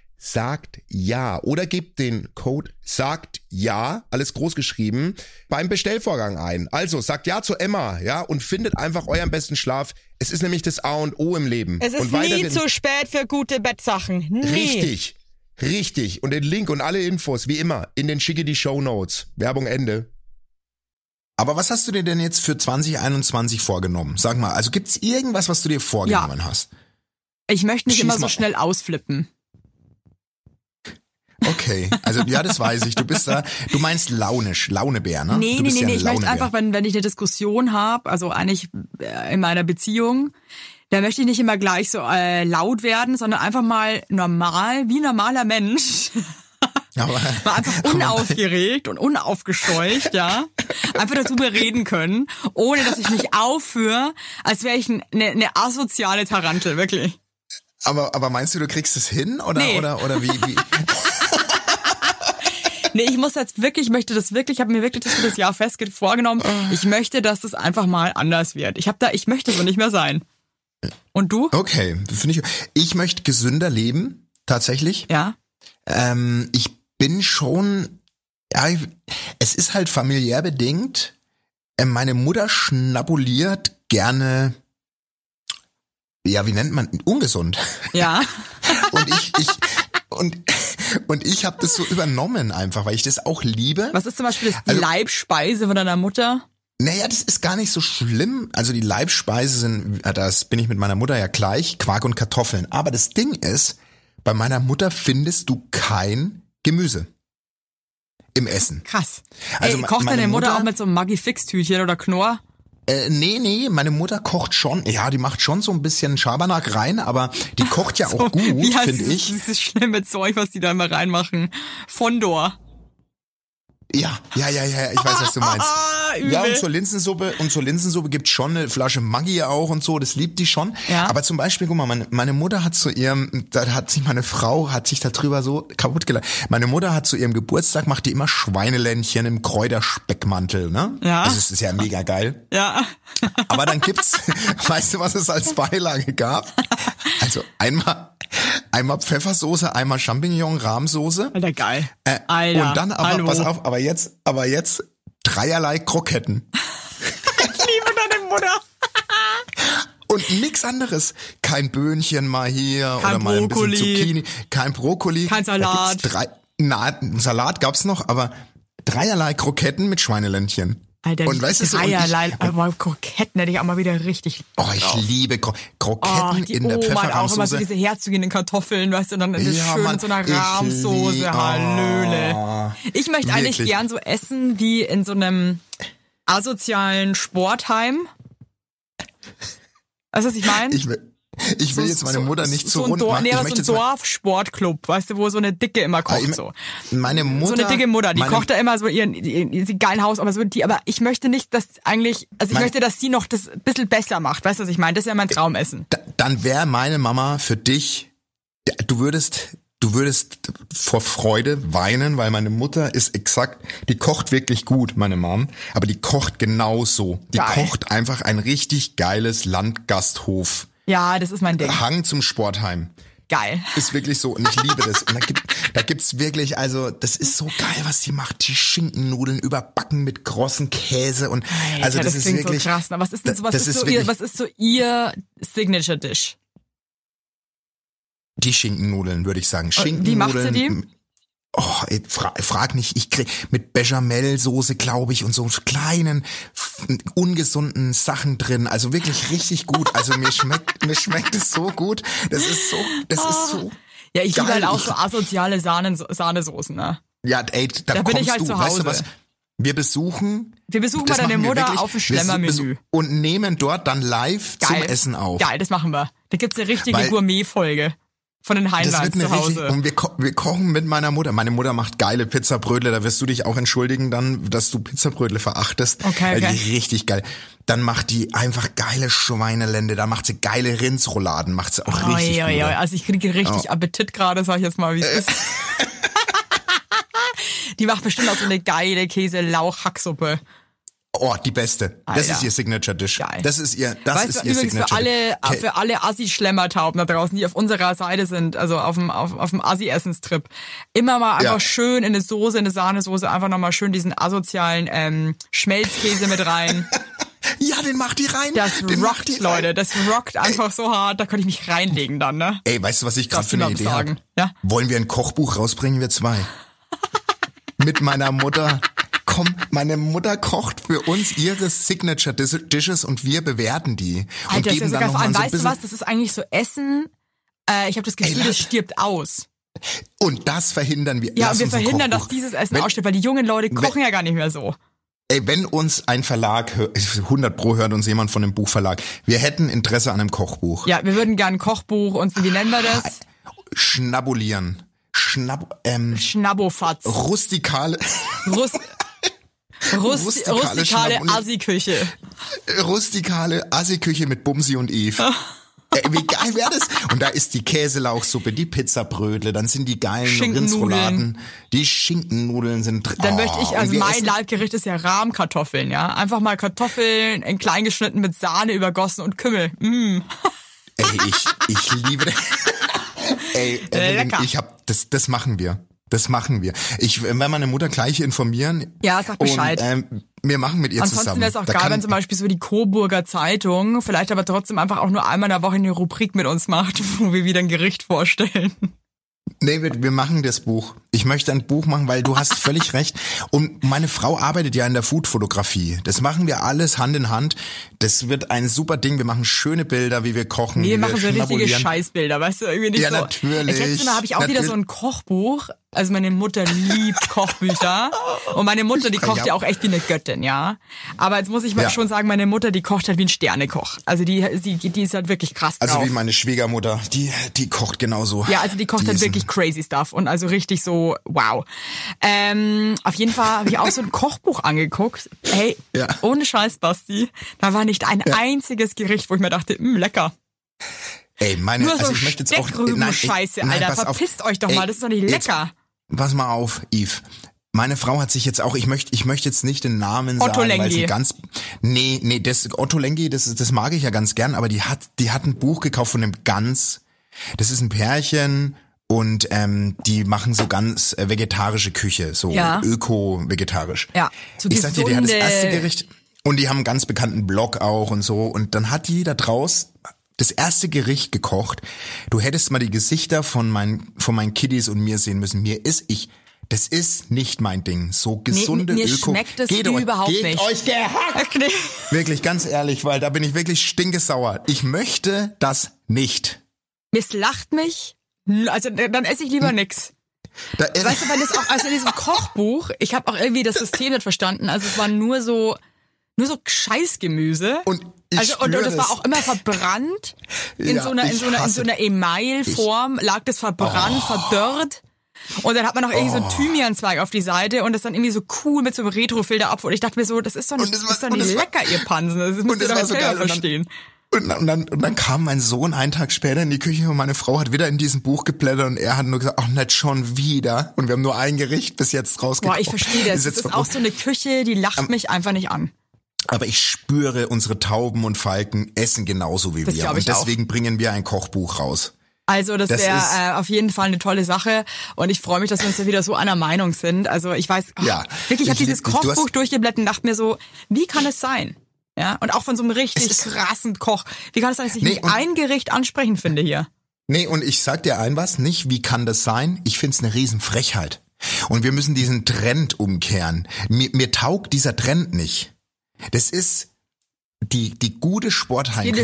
sagt ja oder gebt den Code sagt ja, alles groß geschrieben, beim Bestellvorgang ein. Also sagt ja zu Emma, ja, und findet einfach euren besten Schlaf. Es ist nämlich das A und O im Leben. Es ist und nie zu spät für gute Bettsachen. Nie. Richtig. Richtig. Und den Link und alle Infos, wie immer, in den schicke die Show Notes. Werbung Ende. Aber was hast du dir denn jetzt für 2021 vorgenommen? Sag mal, also gibt's irgendwas, was du dir vorgenommen hast? Ich möchte nicht Schieß immer so schnell ausflippen. Okay, also ja, das weiß ich. Du bist da, du meinst launisch, Launebär, ne? Nee, du nee, nee, ja nee. Ich möchte einfach, wenn, wenn ich eine Diskussion habe, also eigentlich äh, in meiner Beziehung, da möchte ich nicht immer gleich so äh, laut werden, sondern einfach mal normal, wie ein normaler Mensch. Aber, Mal einfach unaufgeregt und unaufgescheucht, ja. Einfach darüber reden können, ohne dass ich mich aufführe, als wäre ich eine ne ne asoziale Tarantel, wirklich. aber, aber meinst du, du kriegst es hin oder, Nee. oder, oder wie, wie? Nee, ich muss jetzt wirklich, ich möchte das wirklich, ich habe mir wirklich das für das Jahr fest vorgenommen. Ich möchte, dass das einfach mal anders wird. Ich habe da, ich möchte so nicht mehr sein. Und du? Okay, finde ich. Ich möchte gesünder leben, tatsächlich. Ja. Ähm, ich bin schon, ja, ich- es ist halt familiär bedingt. Ähm, Meine Mutter schnabuliert gerne, ja, wie nennt man, ungesund. Ja. Und ich, ich, und, und ich habe das so übernommen einfach, weil ich das auch liebe. Was ist zum Beispiel das, die Also- Leibspeise von deiner Mutter? Naja, das ist gar nicht so schlimm. Also die Leibspeise sind, äh, das bin ich mit meiner Mutter ja gleich, Quark und Kartoffeln. Aber das Ding ist, bei meiner Mutter findest du kein Gemüse im Essen. Krass. Also Ey, kocht deine Mutter, Mutter- auch mit so einem Maggi Fix Tütchen oder Knorr? Äh, nee, nee, meine Mutter kocht schon, ja, die macht schon so ein bisschen Schabernack rein, aber die kocht ja auch gut, finde ich. dieses schlimme Zeug, was die da immer reinmachen? Fondor. Ja, ja, ja, ja, ich weiß, was du meinst. Ah, übel. Ja, und zur Linsensuppe, und zur Linsensuppe gibt's schon eine Flasche Maggi auch und so, das liebt die schon. Ja. Aber zum Beispiel, guck mal, meine, meine Mutter hat zu ihrem, da hat sich meine Frau, hat sich darüber so kaputt gelacht. Meine Mutter hat zu ihrem Geburtstag, macht die immer Schweineländchen im Kräuterspeckmantel, ne? Ja. Also das ist ja mega geil. Ja. Aber dann gibt's, weißt du, was es als Beilage gab? Also einmal, einmal Pfeffersoße, einmal Champignon, Rahmsoße. Alter, geil. Äh, Alter, und dann aber, hallo. pass auf, aber jetzt, aber jetzt dreierlei Kroketten. Liebe deine Mutter. Und nix anderes. Kein Böhnchen mal hier Kein oder mal ein bisschen Brokkoli. Zucchini. Kein Brokkoli. Kein Salat. drei, na, einen Salat gab's noch, aber dreierlei Kroketten mit Schweineländchen. Alter, und weißt du so, und ich, Dreierlei, aber Kroketten hätte ich auch mal wieder richtig. oh, ich liebe Kro Kroketten Oh, die in der Oma hat auch immer so Pfefferrahmsoße. diese herzogenen Kartoffeln, weißt du, und dann das Ja, schön Mann, mit so einer Rahmsoße, lieb- Hallöle. Oh, ich möchte eigentlich wirklich. gern so essen wie in so einem asozialen Sportheim. Weißt du, was ich meine? Ich will, ich will jetzt meine Mutter nicht zu so rund machen. nee, ich aber so ein Dorfsportclub, weißt du, wo so eine Dicke immer Ah, kocht, ich- so. Meine Mutter. So eine dicke Mutter, die meine, kocht da immer so ihren, ihren, ihren geilen Haus, aber so die, aber ich möchte nicht, dass eigentlich, also ich Mein- möchte, dass sie noch das ein bisschen besser macht, weißt du, was ich meine? Das ist ja mein Traumessen. Da- dann wäre meine Mama für dich, du würdest, du würdest vor Freude weinen, weil meine Mutter ist exakt, die kocht wirklich gut, meine Mom, aber die kocht genauso. Die Geil. kocht einfach ein richtig geiles Landgasthof. Ja, das ist mein Ding. Hang zum Sportheim. Geil. Ist wirklich so und ich liebe das. Und da, gibt, da gibt's wirklich, also das ist so geil, was die macht. Die Schinkennudeln überbacken mit großen Käse und Alter, also das, das ist wirklich. so krass. Na, was ist denn so, was ist, ist so ihr, wirklich- was ist so ihr Signature Dish? Die Schinkennudeln, würde ich sagen. Äh, wie macht sie Schinkennudeln. Oh, ey, fra frag nicht, ich krieg mit Bechamelsoße, glaube ich, und so kleinen ungesunden Sachen drin. Also wirklich richtig gut. Also mir schmeckt, mir schmeckt es so gut. Das ist so, das ist so. Ja, ich liebe halt auch so asoziale Sahnen, Sahnesoßen, ne? Ja, ey, da, Da bin ich halt du. zu Weißt du Hause. was? Wir besuchen. Wir besuchen mal deine wir Mutter wirklich. auf dem Schlemmermenü. Und nehmen dort dann live Geil. zum Essen auf. Geil, das machen wir. Da gibt's eine richtige Gourmet-Folge von den Heinleins zu richtig, Hause. und wir, ko wir kochen mit meiner Mutter. Meine Mutter macht geile Pizzabrötle, da wirst du dich auch entschuldigen dann, dass du Pizzabrötle verachtest. Okay, okay. die richtig geil. Dann macht die einfach geile Schweinelände, da macht sie geile Rindsrouladen, macht sie auch richtig Oi, oi, gut. oi. Also ich kriege richtig Appetit gerade, sag ich jetzt mal, wie es ist. Die macht bestimmt auch so eine geile Käse-Lauch-Hacksuppe. Oh, die beste. Das Alter. ist ihr Signature Dish. Geil. Das ist ihr, das weißt ist du, ihr übrigens Signature für alle, Dish. für alle Assi-Schlemmertauben da draußen, die auf unserer Seite sind, also auf dem, auf, auf dem Assi-Essenstrip, immer mal einfach Ja. schön in eine Soße, in eine Sahnesoße, einfach nochmal schön diesen asozialen ähm, Schmelzkäse mit rein. Ja, den macht die rein. Das den rockt, die rein. Leute. Das rockt einfach so hart, da könnte ich mich reinlegen dann, ne? Ey, weißt du, was ich gerade für eine Idee sagen, habe? ja? Wollen wir ein Kochbuch rausbringen, wir zwei? Mit meiner Mutter. Komm, meine Mutter kocht für uns ihre Signature Dis- Dishes und wir bewerten die. Und Alter, das ist ja geben dann so ein weißt du was? Das ist eigentlich so Essen. Äh, ich habe das Gefühl, Ey, das stirbt aus. Und das verhindern wir. Ja, Lass und wir verhindern, dass dieses Essen wenn, ausstirbt, weil die jungen Leute kochen ja gar nicht mehr so. Ey, wenn uns ein Verlag, hör- 100 pro hört uns jemand von einem Buchverlag, wir hätten Interesse an einem Kochbuch. Ja, wir würden gerne ein Kochbuch und wie nennen wir das? Schnabulieren. Schnab, ähm, Schnabbofatz. rustikale, Rust, Rust, Rustikale rustikale Assi-Küche. rustikale Assi-Küche mit Bumsi und Eve. Ey, wie geil wäre das? Und da ist die Käselauchsuppe, die Pizzabrötle, dann sind die geilen. Rindsrouladen, die Schinkennudeln sind drin. Dann Oh, möchte ich, also mein Leibgericht ist ja Rahmkartoffeln, ja. Einfach mal Kartoffeln in klein geschnitten mit Sahne übergossen und Kümmel. Mm. Ey, ich, ich liebe das. Ey, Evelyn, Lecker. ich hab, das, das machen wir. Das machen wir. Ich werde meine Mutter gleich informieren. Ja, sag Bescheid. Und, ähm, wir machen mit ihr Ansonsten zusammen. wäre es auch Da geil, wenn zum Beispiel so die Coburger Zeitung vielleicht aber trotzdem einfach auch nur einmal in der Woche eine Rubrik mit uns macht, wo wir wieder ein Gericht vorstellen. Nee, wir, wir machen das Buch. Ich möchte ein Buch machen, weil du hast völlig recht. Und meine Frau arbeitet ja in der Foodfotografie. Das machen wir alles Hand in Hand. Das wird ein super Ding. Wir machen schöne Bilder, wie wir kochen. Wir wie machen so richtige. Scheißbilder, weißt du, irgendwie nicht Ja, so. natürlich. Das letzte Mal habe ich auch wieder Natürlich. so ein Kochbuch. Also meine Mutter liebt Kochbücher. Und meine Mutter, die kocht Ja. ja auch echt wie eine Göttin, ja. Aber jetzt muss ich mal Ja. schon sagen, meine Mutter, die kocht halt wie ein Sternekoch. Also die, sie, die ist halt wirklich krass Also drauf. wie meine Schwiegermutter, die, die kocht genauso. Ja, also die kocht halt ist ein- wirklich crazy stuff und also richtig so, wow. Ähm, auf jeden Fall habe ich auch so ein Kochbuch angeguckt. Hey, Ja. ohne Scheiß, Basti, da war nicht ein einziges Gericht, wo ich mir dachte, mh, lecker. Ey, meine, Nur so also ich möchte jetzt auch Steckrüben-Scheiße, nein, Alter. pass auf. Verpisst euch doch Ey, mal, das ist doch nicht jetzt- lecker. Pass mal auf, Yves. Meine Frau hat sich jetzt auch, ich möchte, ich möchte jetzt nicht den Namen Otto sagen, weil Lengi. sie ganz, nee, nee, das Otto Lengi, das, das mag ich ja ganz gern, aber die hat, die hat ein Buch gekauft von einem ganz, das ist ein Pärchen und ähm, die machen so ganz äh, vegetarische Küche, so Ja. öko-vegetarisch. Ja, so ich sag dir, die hat das erste Gericht und die haben einen ganz bekannten Blog auch und so und dann hat die da draus das erste Gericht gekocht. Du hättest mal die Gesichter von meinen von meinen Kiddies und mir sehen müssen. Mir ist ich das ist nicht mein Ding. So gesunde mir Öko. schmeckt es Geht euch- überhaupt geht nicht. euch gehackt. Wirklich ganz ehrlich, weil da bin ich wirklich stinkesauer. Ich möchte das nicht. Misslacht mich. Also dann esse ich lieber nix. Da, Weißt du, wenn es auch, also in diesem Kochbuch, ich habe auch irgendwie das System nicht verstanden. Also es war nur so, nur so Scheißgemüse. Und ich also und, und das war das. auch immer verbrannt. In Ja, so einer, in ich so einer, in so einer Emailform lag das verbrannt, verdörrt. Und dann hat man noch irgendwie so Oh. einen Thymianzweig auf die Seite und das dann irgendwie so cool mit so einem Retrofilter ab. Und ich dachte mir so, das ist doch nicht, das das war- ist doch nicht das war- lecker, ihr Pansen. Das müsst ihr das doch so geil. Verstehen. Und, dann- und, dann, und dann kam mein Sohn einen Tag später in die Küche und meine Frau hat wieder in diesem Buch geblättert und er hat nur gesagt, ach nicht schon wieder. Und wir haben nur ein Gericht bis jetzt rausgekommen. Boah, ich verstehe das. Das jetzt ist auch so eine Küche, die lacht mich einfach nicht an. Aber ich spüre, unsere Tauben und Falken essen genauso wie Das wir. Und ich auch. deswegen bringen wir ein Kochbuch raus. Also das, Das wäre äh, auf jeden Fall eine tolle Sache und ich freue mich, dass wir uns da wieder so einer Meinung sind. Also ich weiß, oh, Ja, wirklich, ich habe dieses lieb- du Kochbuch durchgeblättert und dachte mir so, wie kann es sein? Ja, und auch von so einem richtig krassen Koch. Wie kann es sein, dass ich Nee, ein Gericht ansprechen finde hier? Nee, und ich sag dir ein was, nicht wie kann das sein? Ich find's eine Riesenfrechheit. Und wir müssen diesen Trend umkehren. Mir, mir taugt dieser Trend nicht. Das ist die, die gute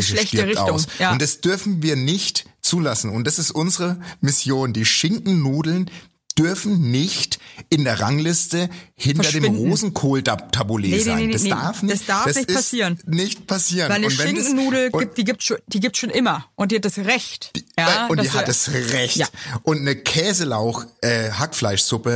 schlechte stirbt Richtung, aus. ja. Und das dürfen wir nicht zulassen. Und das ist unsere Mission. Die Schinkennudeln dürfen nicht in der Rangliste hinter dem. Rosenkohl-Taboulet Nee, nee, sein. nee, das darf nicht, Das darf nicht ist passieren. Nicht passieren. Weil eine das- Schinkennudel und- gibt, die gibt schon, die gibt schon immer und die hat das Recht. ja, äh, und die hat es recht. Ja. Und eine Käselauch äh,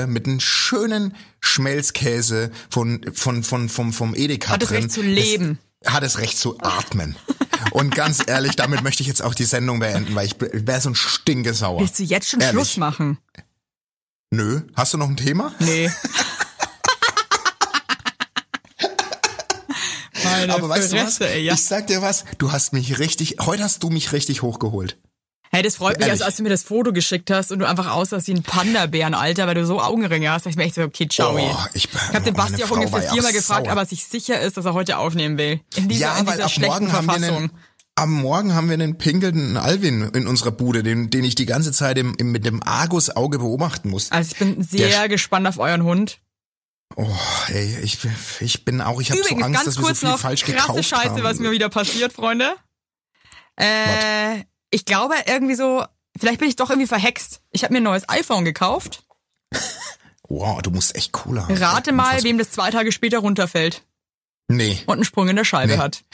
mit einem schönen Schmelzkäse von von von vom vom Edeka Hat das drin. Recht zu leben. Das, hat es Recht zu atmen. und ganz ehrlich, damit möchte ich jetzt auch die Sendung beenden, weil ich wäre so ein Stingesauer. Willst du jetzt schon Ehrlich. Schluss machen? Nö, hast du noch ein Thema? Nee. Meine Aber weißt du was? Fresse, ey, ja. Ich sag dir was, du hast mich richtig, heute hast du mich richtig hochgeholt. Hey, das freut mich, also als du mir das Foto geschickt hast und du einfach aussahst wie ein Panda-Bären, Alter, weil du so Augenringe hast, ich mir echt so, okay, ciao. Oh, ich, ich habe den Basti auch ungefähr viermal gefragt, sauer. aber sich sicher ist, dass er heute aufnehmen will. In dieser, ja, in weil dieser ab schlechten morgen haben wir Verfassung. einen, am Morgen haben wir einen pinkelnden Alvin in unserer Bude, den, den ich die ganze Zeit im, im, mit dem Argusauge beobachten muss. Also ich bin sehr Der- gespannt auf euren Hund. Oh, ey, ich, ich bin auch, ich habe so Angst, ganz dass wir so kurz viel noch, falsch krasse gekauft Scheiße, haben. was mir wieder passiert, Freunde. Äh, ich glaube irgendwie so, vielleicht bin ich doch irgendwie verhext. Ich habe mir ein neues iPhone gekauft. Wow, du musst echt cooler. Rate mal, wem das zwei Tage später runterfällt Nee, und einen Sprung in der Scheibe Nee. hat.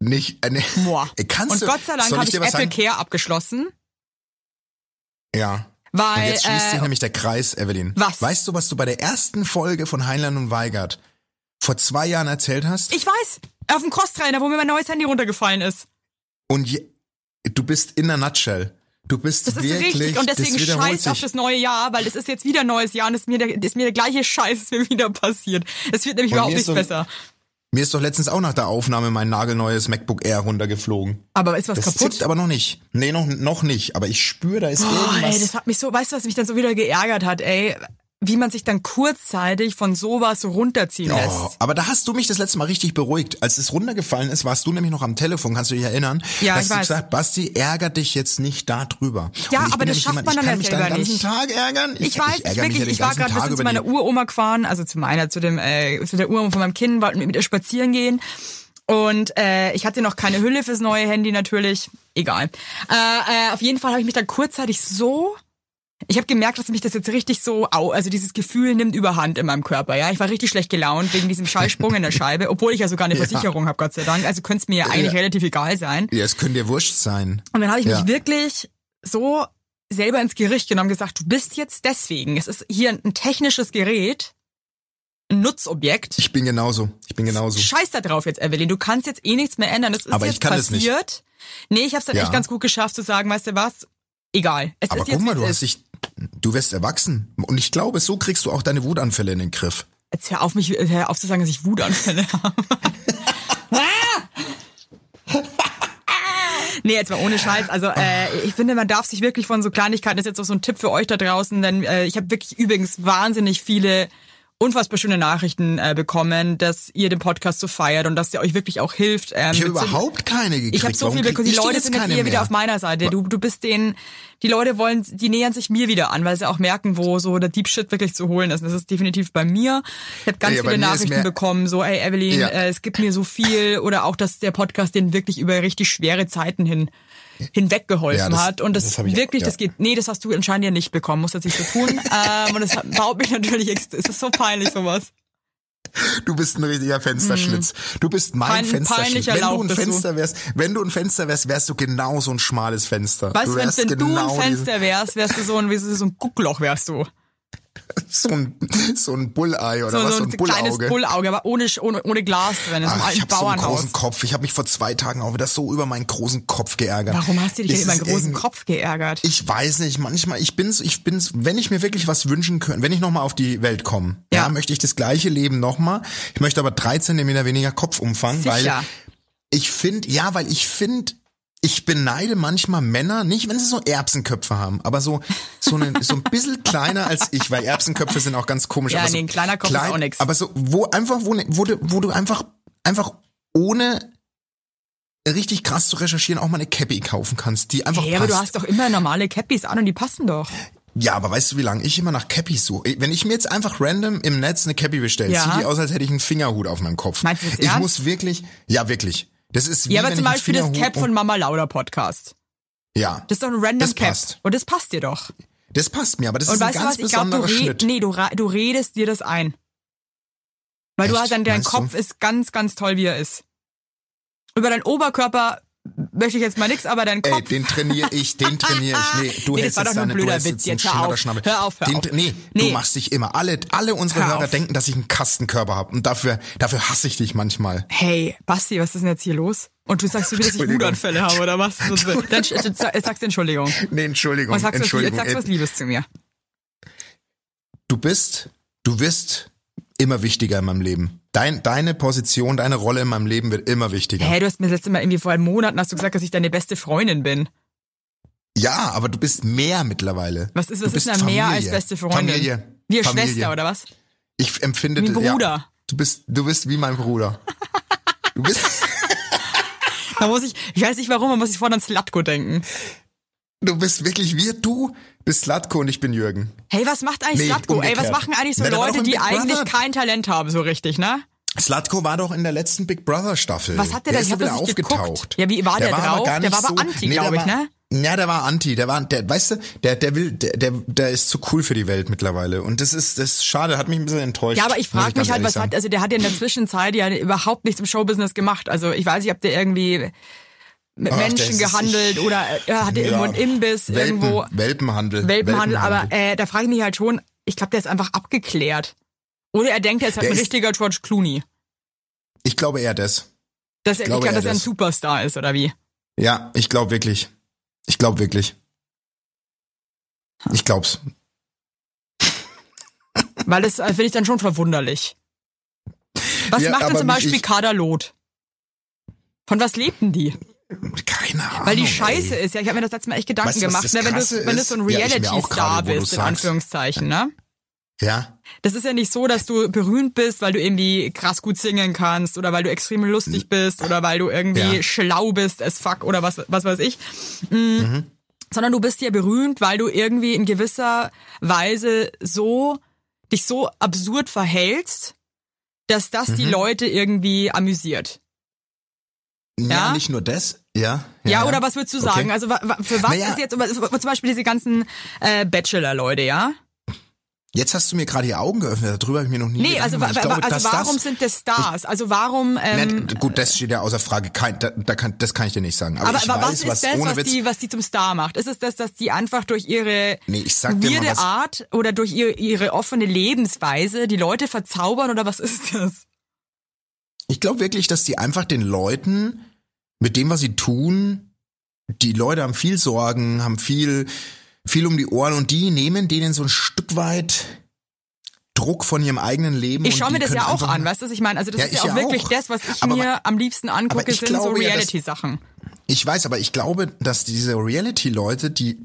Nicht, äh, nee. Ey, Kannst Und du, Gott sei Dank habe ich was Apple sagen? Care abgeschlossen, Ja. Und weil jetzt schließt sich äh, nämlich der Kreis, Evelyn. was? Weißt du, was du bei der ersten Folge von Heinlein und Weigert vor zwei Jahren erzählt hast? ich weiß, auf dem Crosstrainer, wo mir mein neues Handy runtergefallen ist. Und je, du bist in der Nutshell. Du bist Das ist wirklich, richtig und deswegen das scheiß auf sich. das neue Jahr, weil es ist jetzt wieder ein neues Jahr und es ist mir der, ist mir der gleiche Scheiß, ist mir wieder passiert. Es wird nämlich Und überhaupt ist nicht so- besser. Mir ist doch letztens auch nach der Aufnahme mein nagelneues MacBook Air runtergeflogen. Aber ist was Das kaputt? zippt aber noch nicht. Nee, noch, noch nicht. Aber ich spüre, da ist Oh, irgendwas. ey, das hat mich so, weißt du, was mich dann so wieder geärgert hat, ey? Wie man sich dann kurzzeitig von sowas so runterziehen Oh, lässt. aber da hast du mich das letzte Mal richtig beruhigt. Als es runtergefallen ist, warst du nämlich noch am Telefon, kannst du dich erinnern? Ja, hast ich du weiß. gesagt, Basti, ärger dich jetzt nicht darüber. Ja, ich aber das schafft jemand, man ich dann kann ja mich selber den ganzen nicht. Tag ärgern. Ich, weiß, ich ärgere wirklich, ich war gerade Tag zu meiner Uroma gefahren, also zu meiner, zu dem, äh, zu der Uroma von meinem Kind, wollten wir mit ihr spazieren gehen. Und äh, ich hatte noch keine Hülle fürs neue Handy natürlich. Egal. Äh, äh, auf jeden Fall habe ich mich dann kurzzeitig so. Ich habe gemerkt, dass mich das jetzt richtig so, au, also dieses Gefühl nimmt überhand in meinem Körper. Ja, ich war richtig schlecht gelaunt wegen diesem Schallsprung in der Scheibe, obwohl ich ja sogar eine Ja. Versicherung habe, Gott sei Dank. Also könnte es mir ja eigentlich Ja. relativ egal sein. Ja, es könnte dir wurscht sein. Und dann habe ich Ja. mich wirklich so selber ins Gericht genommen und gesagt, du bist jetzt deswegen. Es ist hier ein technisches Gerät, ein Nutzobjekt. Ich bin genauso. Ich bin genauso. Scheiß da drauf jetzt, Evelyn. Du kannst jetzt eh nichts mehr ändern. Das ist Aber jetzt ich kann das nicht. passiert. Nee, ich habe es dann echt ganz gut geschafft zu sagen, weißt du was? Egal. Es Aber guck mal, du hast dich, du wirst erwachsen. Und ich glaube, so kriegst du auch deine Wutanfälle in den Griff. Jetzt hör auf mich, hör auf zu sagen, dass ich Wutanfälle habe. Nee, jetzt mal ohne Scheiß. Also äh, ich finde, man darf sich wirklich von so Kleinigkeiten, das ist jetzt auch so ein Tipp für euch da draußen, denn äh, ich habe wirklich übrigens wahnsinnig viele unfassbar schöne Nachrichten äh, bekommen, dass ihr den Podcast so feiert und dass der euch wirklich auch hilft. Ähm, Ich habe überhaupt keine gekriegt. ich habe so viel bekommen. Die Leute sind jetzt eher wieder auf meiner Seite. Du, du bist denen, die Leute wollen, die nähern sich mir wieder an, weil sie auch merken, wo so der Deep Shit wirklich zu holen ist. Und das ist definitiv bei mir. Ich habe ganz Ja, viele Nachrichten bekommen, so, hey Evelyn, Ja. äh, es gibt mir so viel oder auch, dass der Podcast den wirklich über richtig schwere Zeiten hin hinweggeholfen Ja, hat und das, das hab ich auch, wirklich, ja. das geht, nee, das hast du anscheinend ja nicht bekommen, muss das nicht so tun. ähm, und das baut mich natürlich, es ist so peinlich sowas. Du bist ein richtiger Fensterschlitz. Du bist mein Mhm. Pein- Fensterschlitz. peinlicher Wenn du ein. Fenster wärst, wenn du ein Fenster wärst, wärst du genau so ein schmales Fenster. Weißt du, wenn, wenn du ein genau Fenster wärst, wärst du so ein, wie so ein Guckloch wärst du. So ein, so ein Bullei oder So, was, so so ein ein kleines Bullauge. Aber ohne, ohne, ohne Glas drin, Ach, ich alten habe so einen großen Kopf. Ich habe mich vor zwei Tagen auch wieder so über meinen großen Kopf geärgert. Warum hast du dich denn über einen ist großen Kopf geärgert? Ich weiß nicht, manchmal, ich bin's, ich bin's, wenn ich mir wirklich was wünschen könnte, wenn ich nochmal auf die Welt komme, ja. Ja. möchte ich das gleiche Leben nochmal. Ich möchte aber drei Zentimeter weniger Kopfumfang, weil Sicher. ich finde, ja, weil ich finde, ich beneide manchmal Männer, nicht wenn sie so Erbsenköpfe haben, aber so, so, eine, so ein bisschen kleiner als ich, weil Erbsenköpfe sind auch ganz komisch. Ja, aber so nee, ein kleiner Kopf ist auch nix. Aber so, wo einfach, wo, ne- wo, du, wo du einfach, einfach ohne richtig krass zu recherchieren auch mal eine Cappy kaufen kannst, die einfach Hey, aber du hast doch immer normale Cappies an und die passen doch. Ja, aber weißt du, wie lange ich immer nach Cappies suche? Wenn ich mir jetzt einfach random im Netz eine Cappy bestelle, Ja. sieht die aus, als hätte ich einen Fingerhut auf meinem Kopf. Meinst du das ich ernst? muss wirklich, ja wirklich. Das ist wie Ja, aber zum Beispiel das Cap von Mama Lauda Podcast. Ja, Das ist doch ein random Das Cap. passt. Und das passt dir doch. das passt mir, aber das Und ist ein weißt du ganz was? Ich glaube, du, besonderer red, Schnitt. nee, du, du redest dir das ein. Weil du Echt? hast dann, dein Meinst du? Kopf ist ganz, ganz toll, wie er ist. Über deinen Oberkörper möchte ich jetzt mal nix, aber dein Kopf. Ey, den trainiere ich, den trainiere ich. Nee, du Nee, das hältst war jetzt doch nur ein deine, blöder du hältst Witz. Jetzt hör auf. Hör auf, hör den, auf. Nee, Nee. du machst dich immer. Alle, alle unsere Hör Hörer auf. denken, dass ich einen Kastenkörper habe und dafür, dafür hasse ich dich manchmal. Hey, Basti, was ist denn jetzt hier los? Und du sagst so wieder, dass ich. Wutanfälle habe, oder was? Das Dann sch- sag- sagst du Entschuldigung. Nee, Entschuldigung, Und sagst, was, Entschuldigung. jetzt sagst du was Liebes zu mir. du bist, du wirst immer wichtiger in meinem Leben. Dein, deine Position, deine Rolle in meinem Leben wird immer wichtiger. Hey, du hast mir das letzte Mal irgendwie vor einem Monaten hast du gesagt, dass ich deine beste Freundin bin. Ja, aber du bist mehr mittlerweile. Was ist, was ist denn mehr als beste Freundin? Familie. Wir Familie. Schwester, oder was? Ich empfinde Wie ein ja, Bruder. du bist, du bist wie mein Bruder. Du bist, Da muss ich, ich weiß nicht warum, man muss ich vorhin an Slatko denken. du bist wirklich wie du bist Slatko und ich bin Jürgen. Hey, was macht eigentlich Nee, Slatko? Ey, was umgekehrt. machen eigentlich so Na, der war Leute, die Big eigentlich Brother. kein Talent haben, so richtig, ne? Slatko war doch in der letzten Big Brother Staffel. Was hat der der denn? ist Ich hab wieder nicht geguckt. aufgetaucht. Ja, wie war der aber drauf? gar Der war aber so, anti, nee, der glaub ich, war- ne? Ja, der war anti, der war, der, weißt du, der, der will, der, der, der ist zu cool für die Welt mittlerweile. Und das ist, das ist schade, hat mich ein bisschen enttäuscht. Ja, aber ich frage mich halt, was sagen. hat, also der hat ja in der Zwischenzeit ja überhaupt nichts im Showbusiness gemacht. Also ich weiß nicht, ob der irgendwie mit Ach, Menschen gehandelt oder er hatte irgendwo einen Imbiss Welpen, irgendwo. Welpenhandel. Welpenhandel, aber äh, da frage ich mich halt schon, ich glaube, der ist einfach abgeklärt. Oder er denkt, er ist halt Der ein ist- richtiger George Clooney. Ich glaube eher das. Dass er, ich glaube glaube, eher dass er ein das. Superstar ist, oder wie? Ja, ich glaube wirklich. Ich glaube wirklich. Ich glaub's. Weil das äh, finde ich dann schon verwunderlich. Was Ja, macht denn zum Beispiel ich- Kader Loth? Von was lebten die? Keine Ahnung. Weil die Scheiße ey. ist, ja, ich habe mir das letzte Mal echt Gedanken Weißt gemacht, ne, wenn, du, wenn du so ein Ja, Reality-Star du bist, in sagst. Anführungszeichen, ne? Ja. Das ist ja nicht so, dass du berühmt bist, weil du irgendwie krass gut singen kannst oder weil du extrem lustig bist oder weil du irgendwie Ja. schlau bist as fuck oder was, was weiß ich. Mm. Sondern du bist ja berühmt, weil du irgendwie in gewisser Weise so, dich so absurd verhältst, dass das die Leute irgendwie amüsiert. Ja. Ja? nicht nur das. Ja. Ja, oder was würdest du sagen? Okay. Also wa- wa- für was Naja. ist jetzt zum Beispiel diese ganzen äh, Bachelor-Leute, ja? Jetzt hast du mir gerade die Augen geöffnet, darüber habe ich mir noch nie Nee, also, wa- glaube, also warum das, sind das Stars? Also warum ähm, Ne, gut, das steht ja außer Frage. Kein, da, da kann, das kann ich dir nicht sagen. Aber, Aber, aber weiß, was ist was, das, was die, was die zum Star macht? Ist es das, dass die einfach durch ihre Nee, ich sag mal weirde was. Art oder durch ihre, ihre offene Lebensweise die Leute verzaubern oder was ist das? Ich glaube wirklich, dass die einfach den Leuten mit dem, was sie tun, die Leute haben viel Sorgen, haben viel, viel um die Ohren und die nehmen denen so ein Stück weit Druck von ihrem eigenen Leben. Ich schaue mir das ja auch an, weißt du, ich meine? Also das Ja, ist ja auch ja wirklich auch. das, was ich Aber- mir am liebsten angucke, sind so glaube ja, Reality-Sachen. Ich weiß, aber ich glaube, dass diese Reality-Leute, die,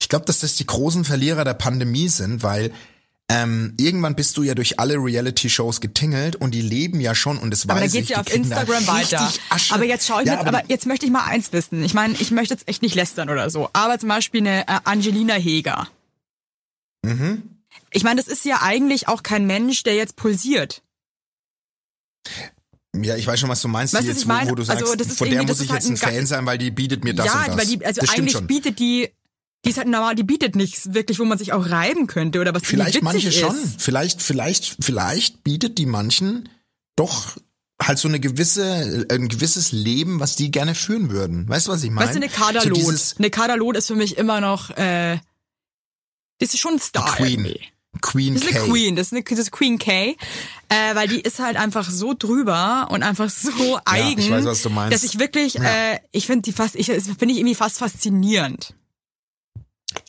ich glaube, dass das die großen Verlierer der Pandemie sind, weil ähm, irgendwann bist du ja durch alle Reality-Shows getingelt und die leben ja schon und das Aber da weiß geht's ich, ja auf Instagram weiter. Asche. Aber jetzt schaue ich ja, mir, aber, aber jetzt möchte ich mal eins wissen. Ich meine, ich möchte jetzt echt nicht lästern oder so. Aber zum Beispiel eine äh, Angelina Heger. Mhm. Ich meine, das ist ja eigentlich auch kein Mensch, der jetzt pulsiert. Ja, ich weiß schon, was du meinst, Weißt jetzt, ich meine? wo, wo du sagst, Also, das ist von der muss ich ist jetzt halt ein Fan sein, weil die bietet mir das ja, und das. weil die, also das eigentlich schon. bietet die, die ist halt normal, die bietet nichts wirklich, wo man sich auch reiben könnte oder was Vielleicht manche witzig schon. ist. Vielleicht, vielleicht, vielleicht bietet die manchen doch halt so eine gewisse, ein gewisses Leben, was die gerne führen würden. Weißt du, was ich meine? Weißt du, eine Kader so eine Kader Loth ist für mich immer noch, äh, das ist schon ein Star. Queen. irgendwie. Queen Das ist eine K. Queen, das ist, eine, das ist Queen K, äh, weil die ist halt einfach so drüber und einfach so eigen, ich weiß, was du meinst. dass ich wirklich, äh, ich finde die fast, ich finde ich irgendwie fast faszinierend.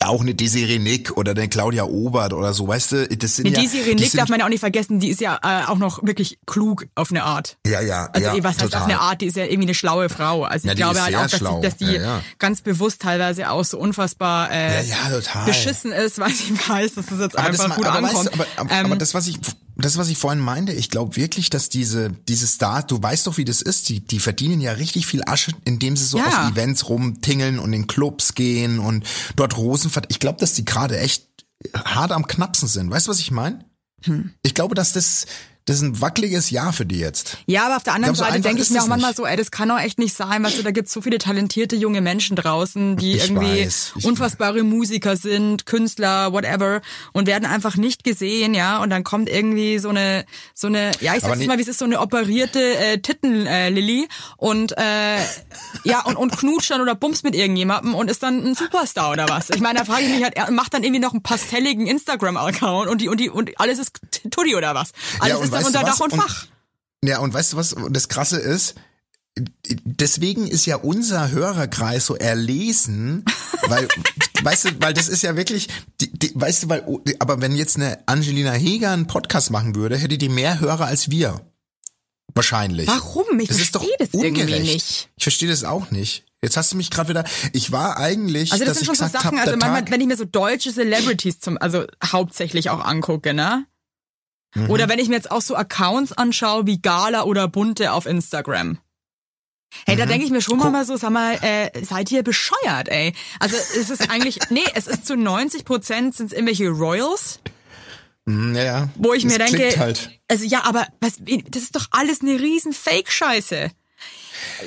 Auch eine Desiree Nick oder eine Claudia Obert oder so, weißt du, das sind Die ja... Desiree Nick sind, darf man ja auch nicht vergessen, die ist ja äh, auch noch wirklich klug auf eine Art. Ja, ja, Also ja, was heißt total. auf eine Art, die ist ja irgendwie eine schlaue Frau. Also Ja, ich die glaube halt auch, dass die, dass die Ja, ja. ganz bewusst teilweise auch so unfassbar äh, Ja, ja, total. beschissen ist, weil sie weiß, dass das jetzt aber einfach das, gut aber, ankommt. Weißt, aber, aber, ähm, aber das, was ich, das, was ich vorhin meinte, ich glaube wirklich, dass diese, diese Stars, du weißt doch, wie das ist, die, die verdienen ja richtig viel Asche, indem sie so Ja. auf Events rumtingeln und in Clubs gehen und dort Rosen vert- Ich glaube, dass die gerade echt hart am Knapsen sind. Weißt du, was ich meine? Hm. Ich glaube, dass das, das ist ein wackeliges Jahr für die jetzt. Ja, aber auf der anderen so Seite einfach denke ich mir auch manchmal nicht. so, ey, das kann doch echt nicht sein, weißt du, da gibt's so viele talentierte junge Menschen draußen, die Ich irgendwie weiß, unfassbare Musiker sind, Künstler, whatever, und werden einfach nicht gesehen, ja, und dann kommt irgendwie so eine, so eine, ja, ich sag's nee- mal, wie es ist, so eine operierte äh, Titten äh, Lilly und äh, ja, und, und knutscht dann oder bumst mit irgendjemandem und ist dann ein Superstar oder was. Ich meine, da frage ich mich halt, er macht dann irgendwie noch einen pastelligen Instagram-Account und die, und die, und alles ist Tutti oder was. Alles ist dann unter? Dach und Und- Fach. Ja, und weißt du was das Krasse ist? Deswegen ist ja unser Hörerkreis so erlesen, weil, weißt du, weil das ist ja wirklich, die, die, weißt du, weil, aber wenn jetzt eine Angelina Heger einen Podcast machen würde, hätte die mehr Hörer als wir. Wahrscheinlich. Warum? Ich Das ist doch verstehe das irgendwie nicht. Ich verstehe das auch nicht. Jetzt hast du mich gerade wieder, ich war eigentlich, Also das dass sind schon so Sachen, hab, also manchmal, Tag, wenn ich mir so deutsche Celebrities zum, also hauptsächlich auch angucke, ne? Mhm. Oder wenn ich mir jetzt auch so Accounts anschaue wie Gala oder Bunte auf Instagram. Hey, Mhm. da denke ich mir schon mal so, sag mal, äh, seid ihr bescheuert, ey? Also es ist eigentlich, nee, es ist zu 90 Prozent sind es irgendwelche Royals, Hm, ja, wo ich mir denke, halt. also ja, aber was, das ist doch alles eine riesen Fake-Scheiße.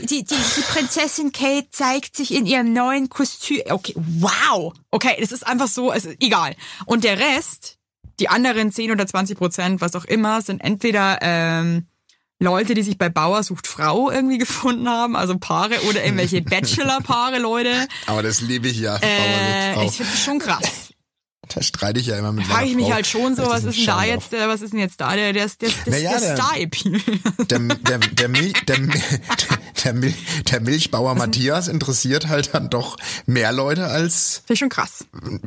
Die, die, die Prinzessin Kate zeigt sich in ihrem neuen Kostüm. Okay, wow. Okay, das ist einfach so, es ist egal. Und der Rest, die anderen 10 oder 20 Prozent, was auch immer, sind entweder ähm, Leute, die sich bei Bauer sucht Frau irgendwie gefunden haben, also Paare oder irgendwelche Bachelor-Paare, Leute. Aber das liebe ich ja. Äh, ich finde das schon krass. Da streite ich ja immer mit Frage meiner ich mich halt schon so, ich was ist denn da jetzt, äh, was ist denn jetzt da der, der, der, der, Naja, der der- der, der, der, Milch, der, der, Mil der Milchbauer Matthias interessiert halt dann doch mehr Leute als Finde schon krass.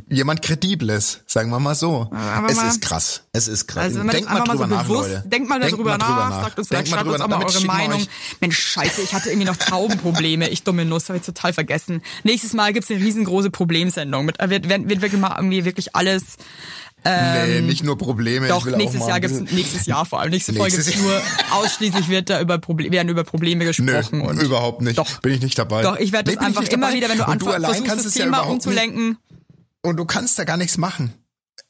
jemand Kredibles, sagen wir mal so. Aber es ist krass. Es ist krass. Also Denkt mal drüber nach, bewusst, Leute. denkt mal darüber nach, sagt uns vielleicht, Denkt mal schreibt uns auch mal eure Meinung. Mensch, scheiße, ich hatte irgendwie noch Taubenprobleme. Ich dumme Nuss, habe ich total vergessen. Nächstes Mal gibt's eine riesengroße Problemsendung. Mit, wird, wird, wird wirklich mal irgendwie wirklich alles nee, nicht nur Probleme. Ähm, Doch, nächstes Jahr gibt's nächstes Jahr vor allem. Nächste Folge Nächstes gibt's nur ausschließlich wird da über Probleme, werden über Probleme Nö, gesprochen. und überhaupt nicht. Doch. Bin ich nicht dabei. Doch, ich werde Nee, das einfach immer dabei. wieder, wenn du Und einfach allein versuchst, kannst das ja Thema nicht. umzulenken. Und du kannst da gar nichts machen.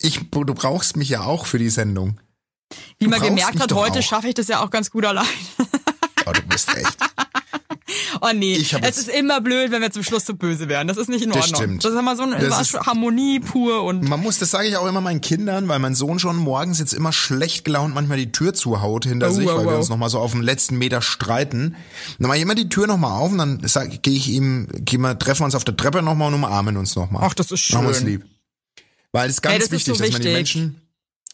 Ich, du brauchst mich ja auch für die Sendung. Wie Du man gemerkt hat, heute schaffe ich das ja auch ganz gut allein. Oh, du bist echt. Oh nee, Ich es jetzt- ist immer blöd, wenn wir zum Schluss so böse werden. Das ist nicht in Das Ordnung. stimmt. Das ist immer so eine Das Harmonie pur und Man muss, das sage ich auch immer meinen Kindern, weil mein Sohn schon morgens jetzt immer schlecht gelaunt manchmal die Tür zuhaut hinter Oh, sich, wow, weil wir wow. uns nochmal so auf dem letzten Meter streiten. Dann mache ich immer die Tür nochmal auf und dann gehe ich ihm, geh mal, treffen wir uns auf der Treppe nochmal und umarmen uns nochmal. Ach, das ist Machen wir uns schön. lieb. Weil es ist ganz Hey, das ist wichtig, so dass man die wichtig. Menschen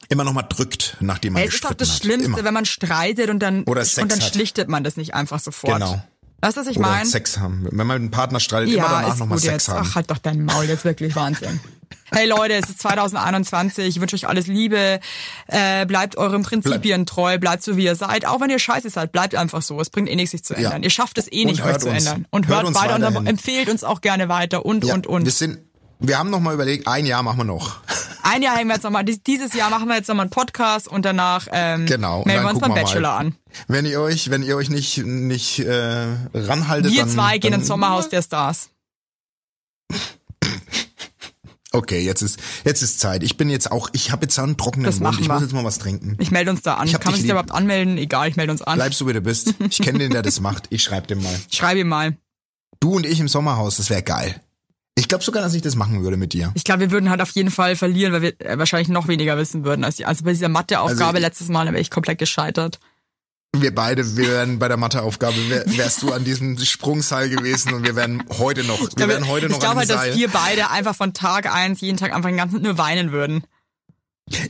immer nochmal drückt, nachdem man Ey, es ist doch gestritten das hat. Schlimmste, Immer. wenn man streitet und dann Oder Sex und dann hat. schlichtet man das nicht einfach sofort. Genau. Weißt du, was ich Oder meine? Sex haben. Wenn man mit einem Partner streitet, immer Ja, danach ist nochmal Sex jetzt. haben. Ach, halt doch dein Maul, jetzt wirklich Wahnsinn. Hey Leute, es ist 2021. Ich wünsche euch alles Liebe. Äh, bleibt euren Prinzipien treu. Bleibt so, wie ihr seid. Auch wenn ihr scheiße seid, bleibt einfach so. Es bringt eh nichts, sich zu ändern. Ihr schafft es eh Und nicht, euch zu uns. ändern. Und Hört hört, uns weiter und empfehlt uns auch gerne weiter und, Ja, und, und. Wir sind, wir haben nochmal überlegt, ein Jahr machen wir noch. Ein Jahr hängen wir jetzt nochmal, dieses Jahr machen wir jetzt nochmal einen Podcast und danach ähm, Genau. melden wir uns beim Bachelor mal. an. Wenn ihr euch, wenn ihr euch nicht, nicht äh, ranhaltet, Wir dann, zwei gehen dann, ins Sommerhaus der Stars. Okay, jetzt ist jetzt ist Zeit. Ich bin jetzt auch, ich habe jetzt einen trockenen Das Mund. Ich muss jetzt mal was trinken. Ich melde uns da an. Ich Kann man sich da überhaupt anmelden? Egal, ich melde uns an. Bleib so wie du bist. Ich kenne den, der das macht. Ich schreib dem mal. Ich schreibe ihm mal. Du und ich im Sommerhaus, das wäre geil. Ich glaube sogar, dass ich das machen würde mit dir. Ich glaube, wir würden halt auf jeden Fall verlieren, weil wir äh, wahrscheinlich noch weniger wissen würden. Als, die- also bei dieser Matheaufgabe Also letztes Mal, da wäre ich komplett gescheitert. Wir beide wir wären bei der Matheaufgabe, wär, wärst du an diesem Sprungseil gewesen und wir wären heute noch, wir Ich glaube, wären heute noch ich glaube halt, dem dass Seil. wir beide einfach von Tag eins jeden Tag einfach den ganzen nur weinen würden.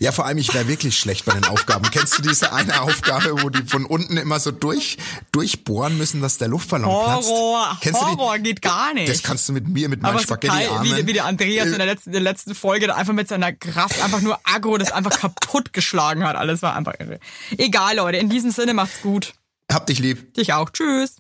Ja, vor allem, ich wäre wirklich schlecht bei den Aufgaben. Kennst du diese eine Aufgabe, wo die von unten immer so durch, durchbohren müssen, dass der Luftballon platzt? Horror, du die? Horror geht gar nicht. Das kannst du mit mir, mit meinen so geil, wie, Spaghetti-Armen. wie der Andreas in der letzten, in der letzten Folge da einfach mit seiner Kraft einfach nur aggro das einfach kaputt geschlagen hat. Alles war einfach irre. Egal, Leute, in diesem Sinne macht's gut. Hab dich lieb. Dich auch. Tschüss.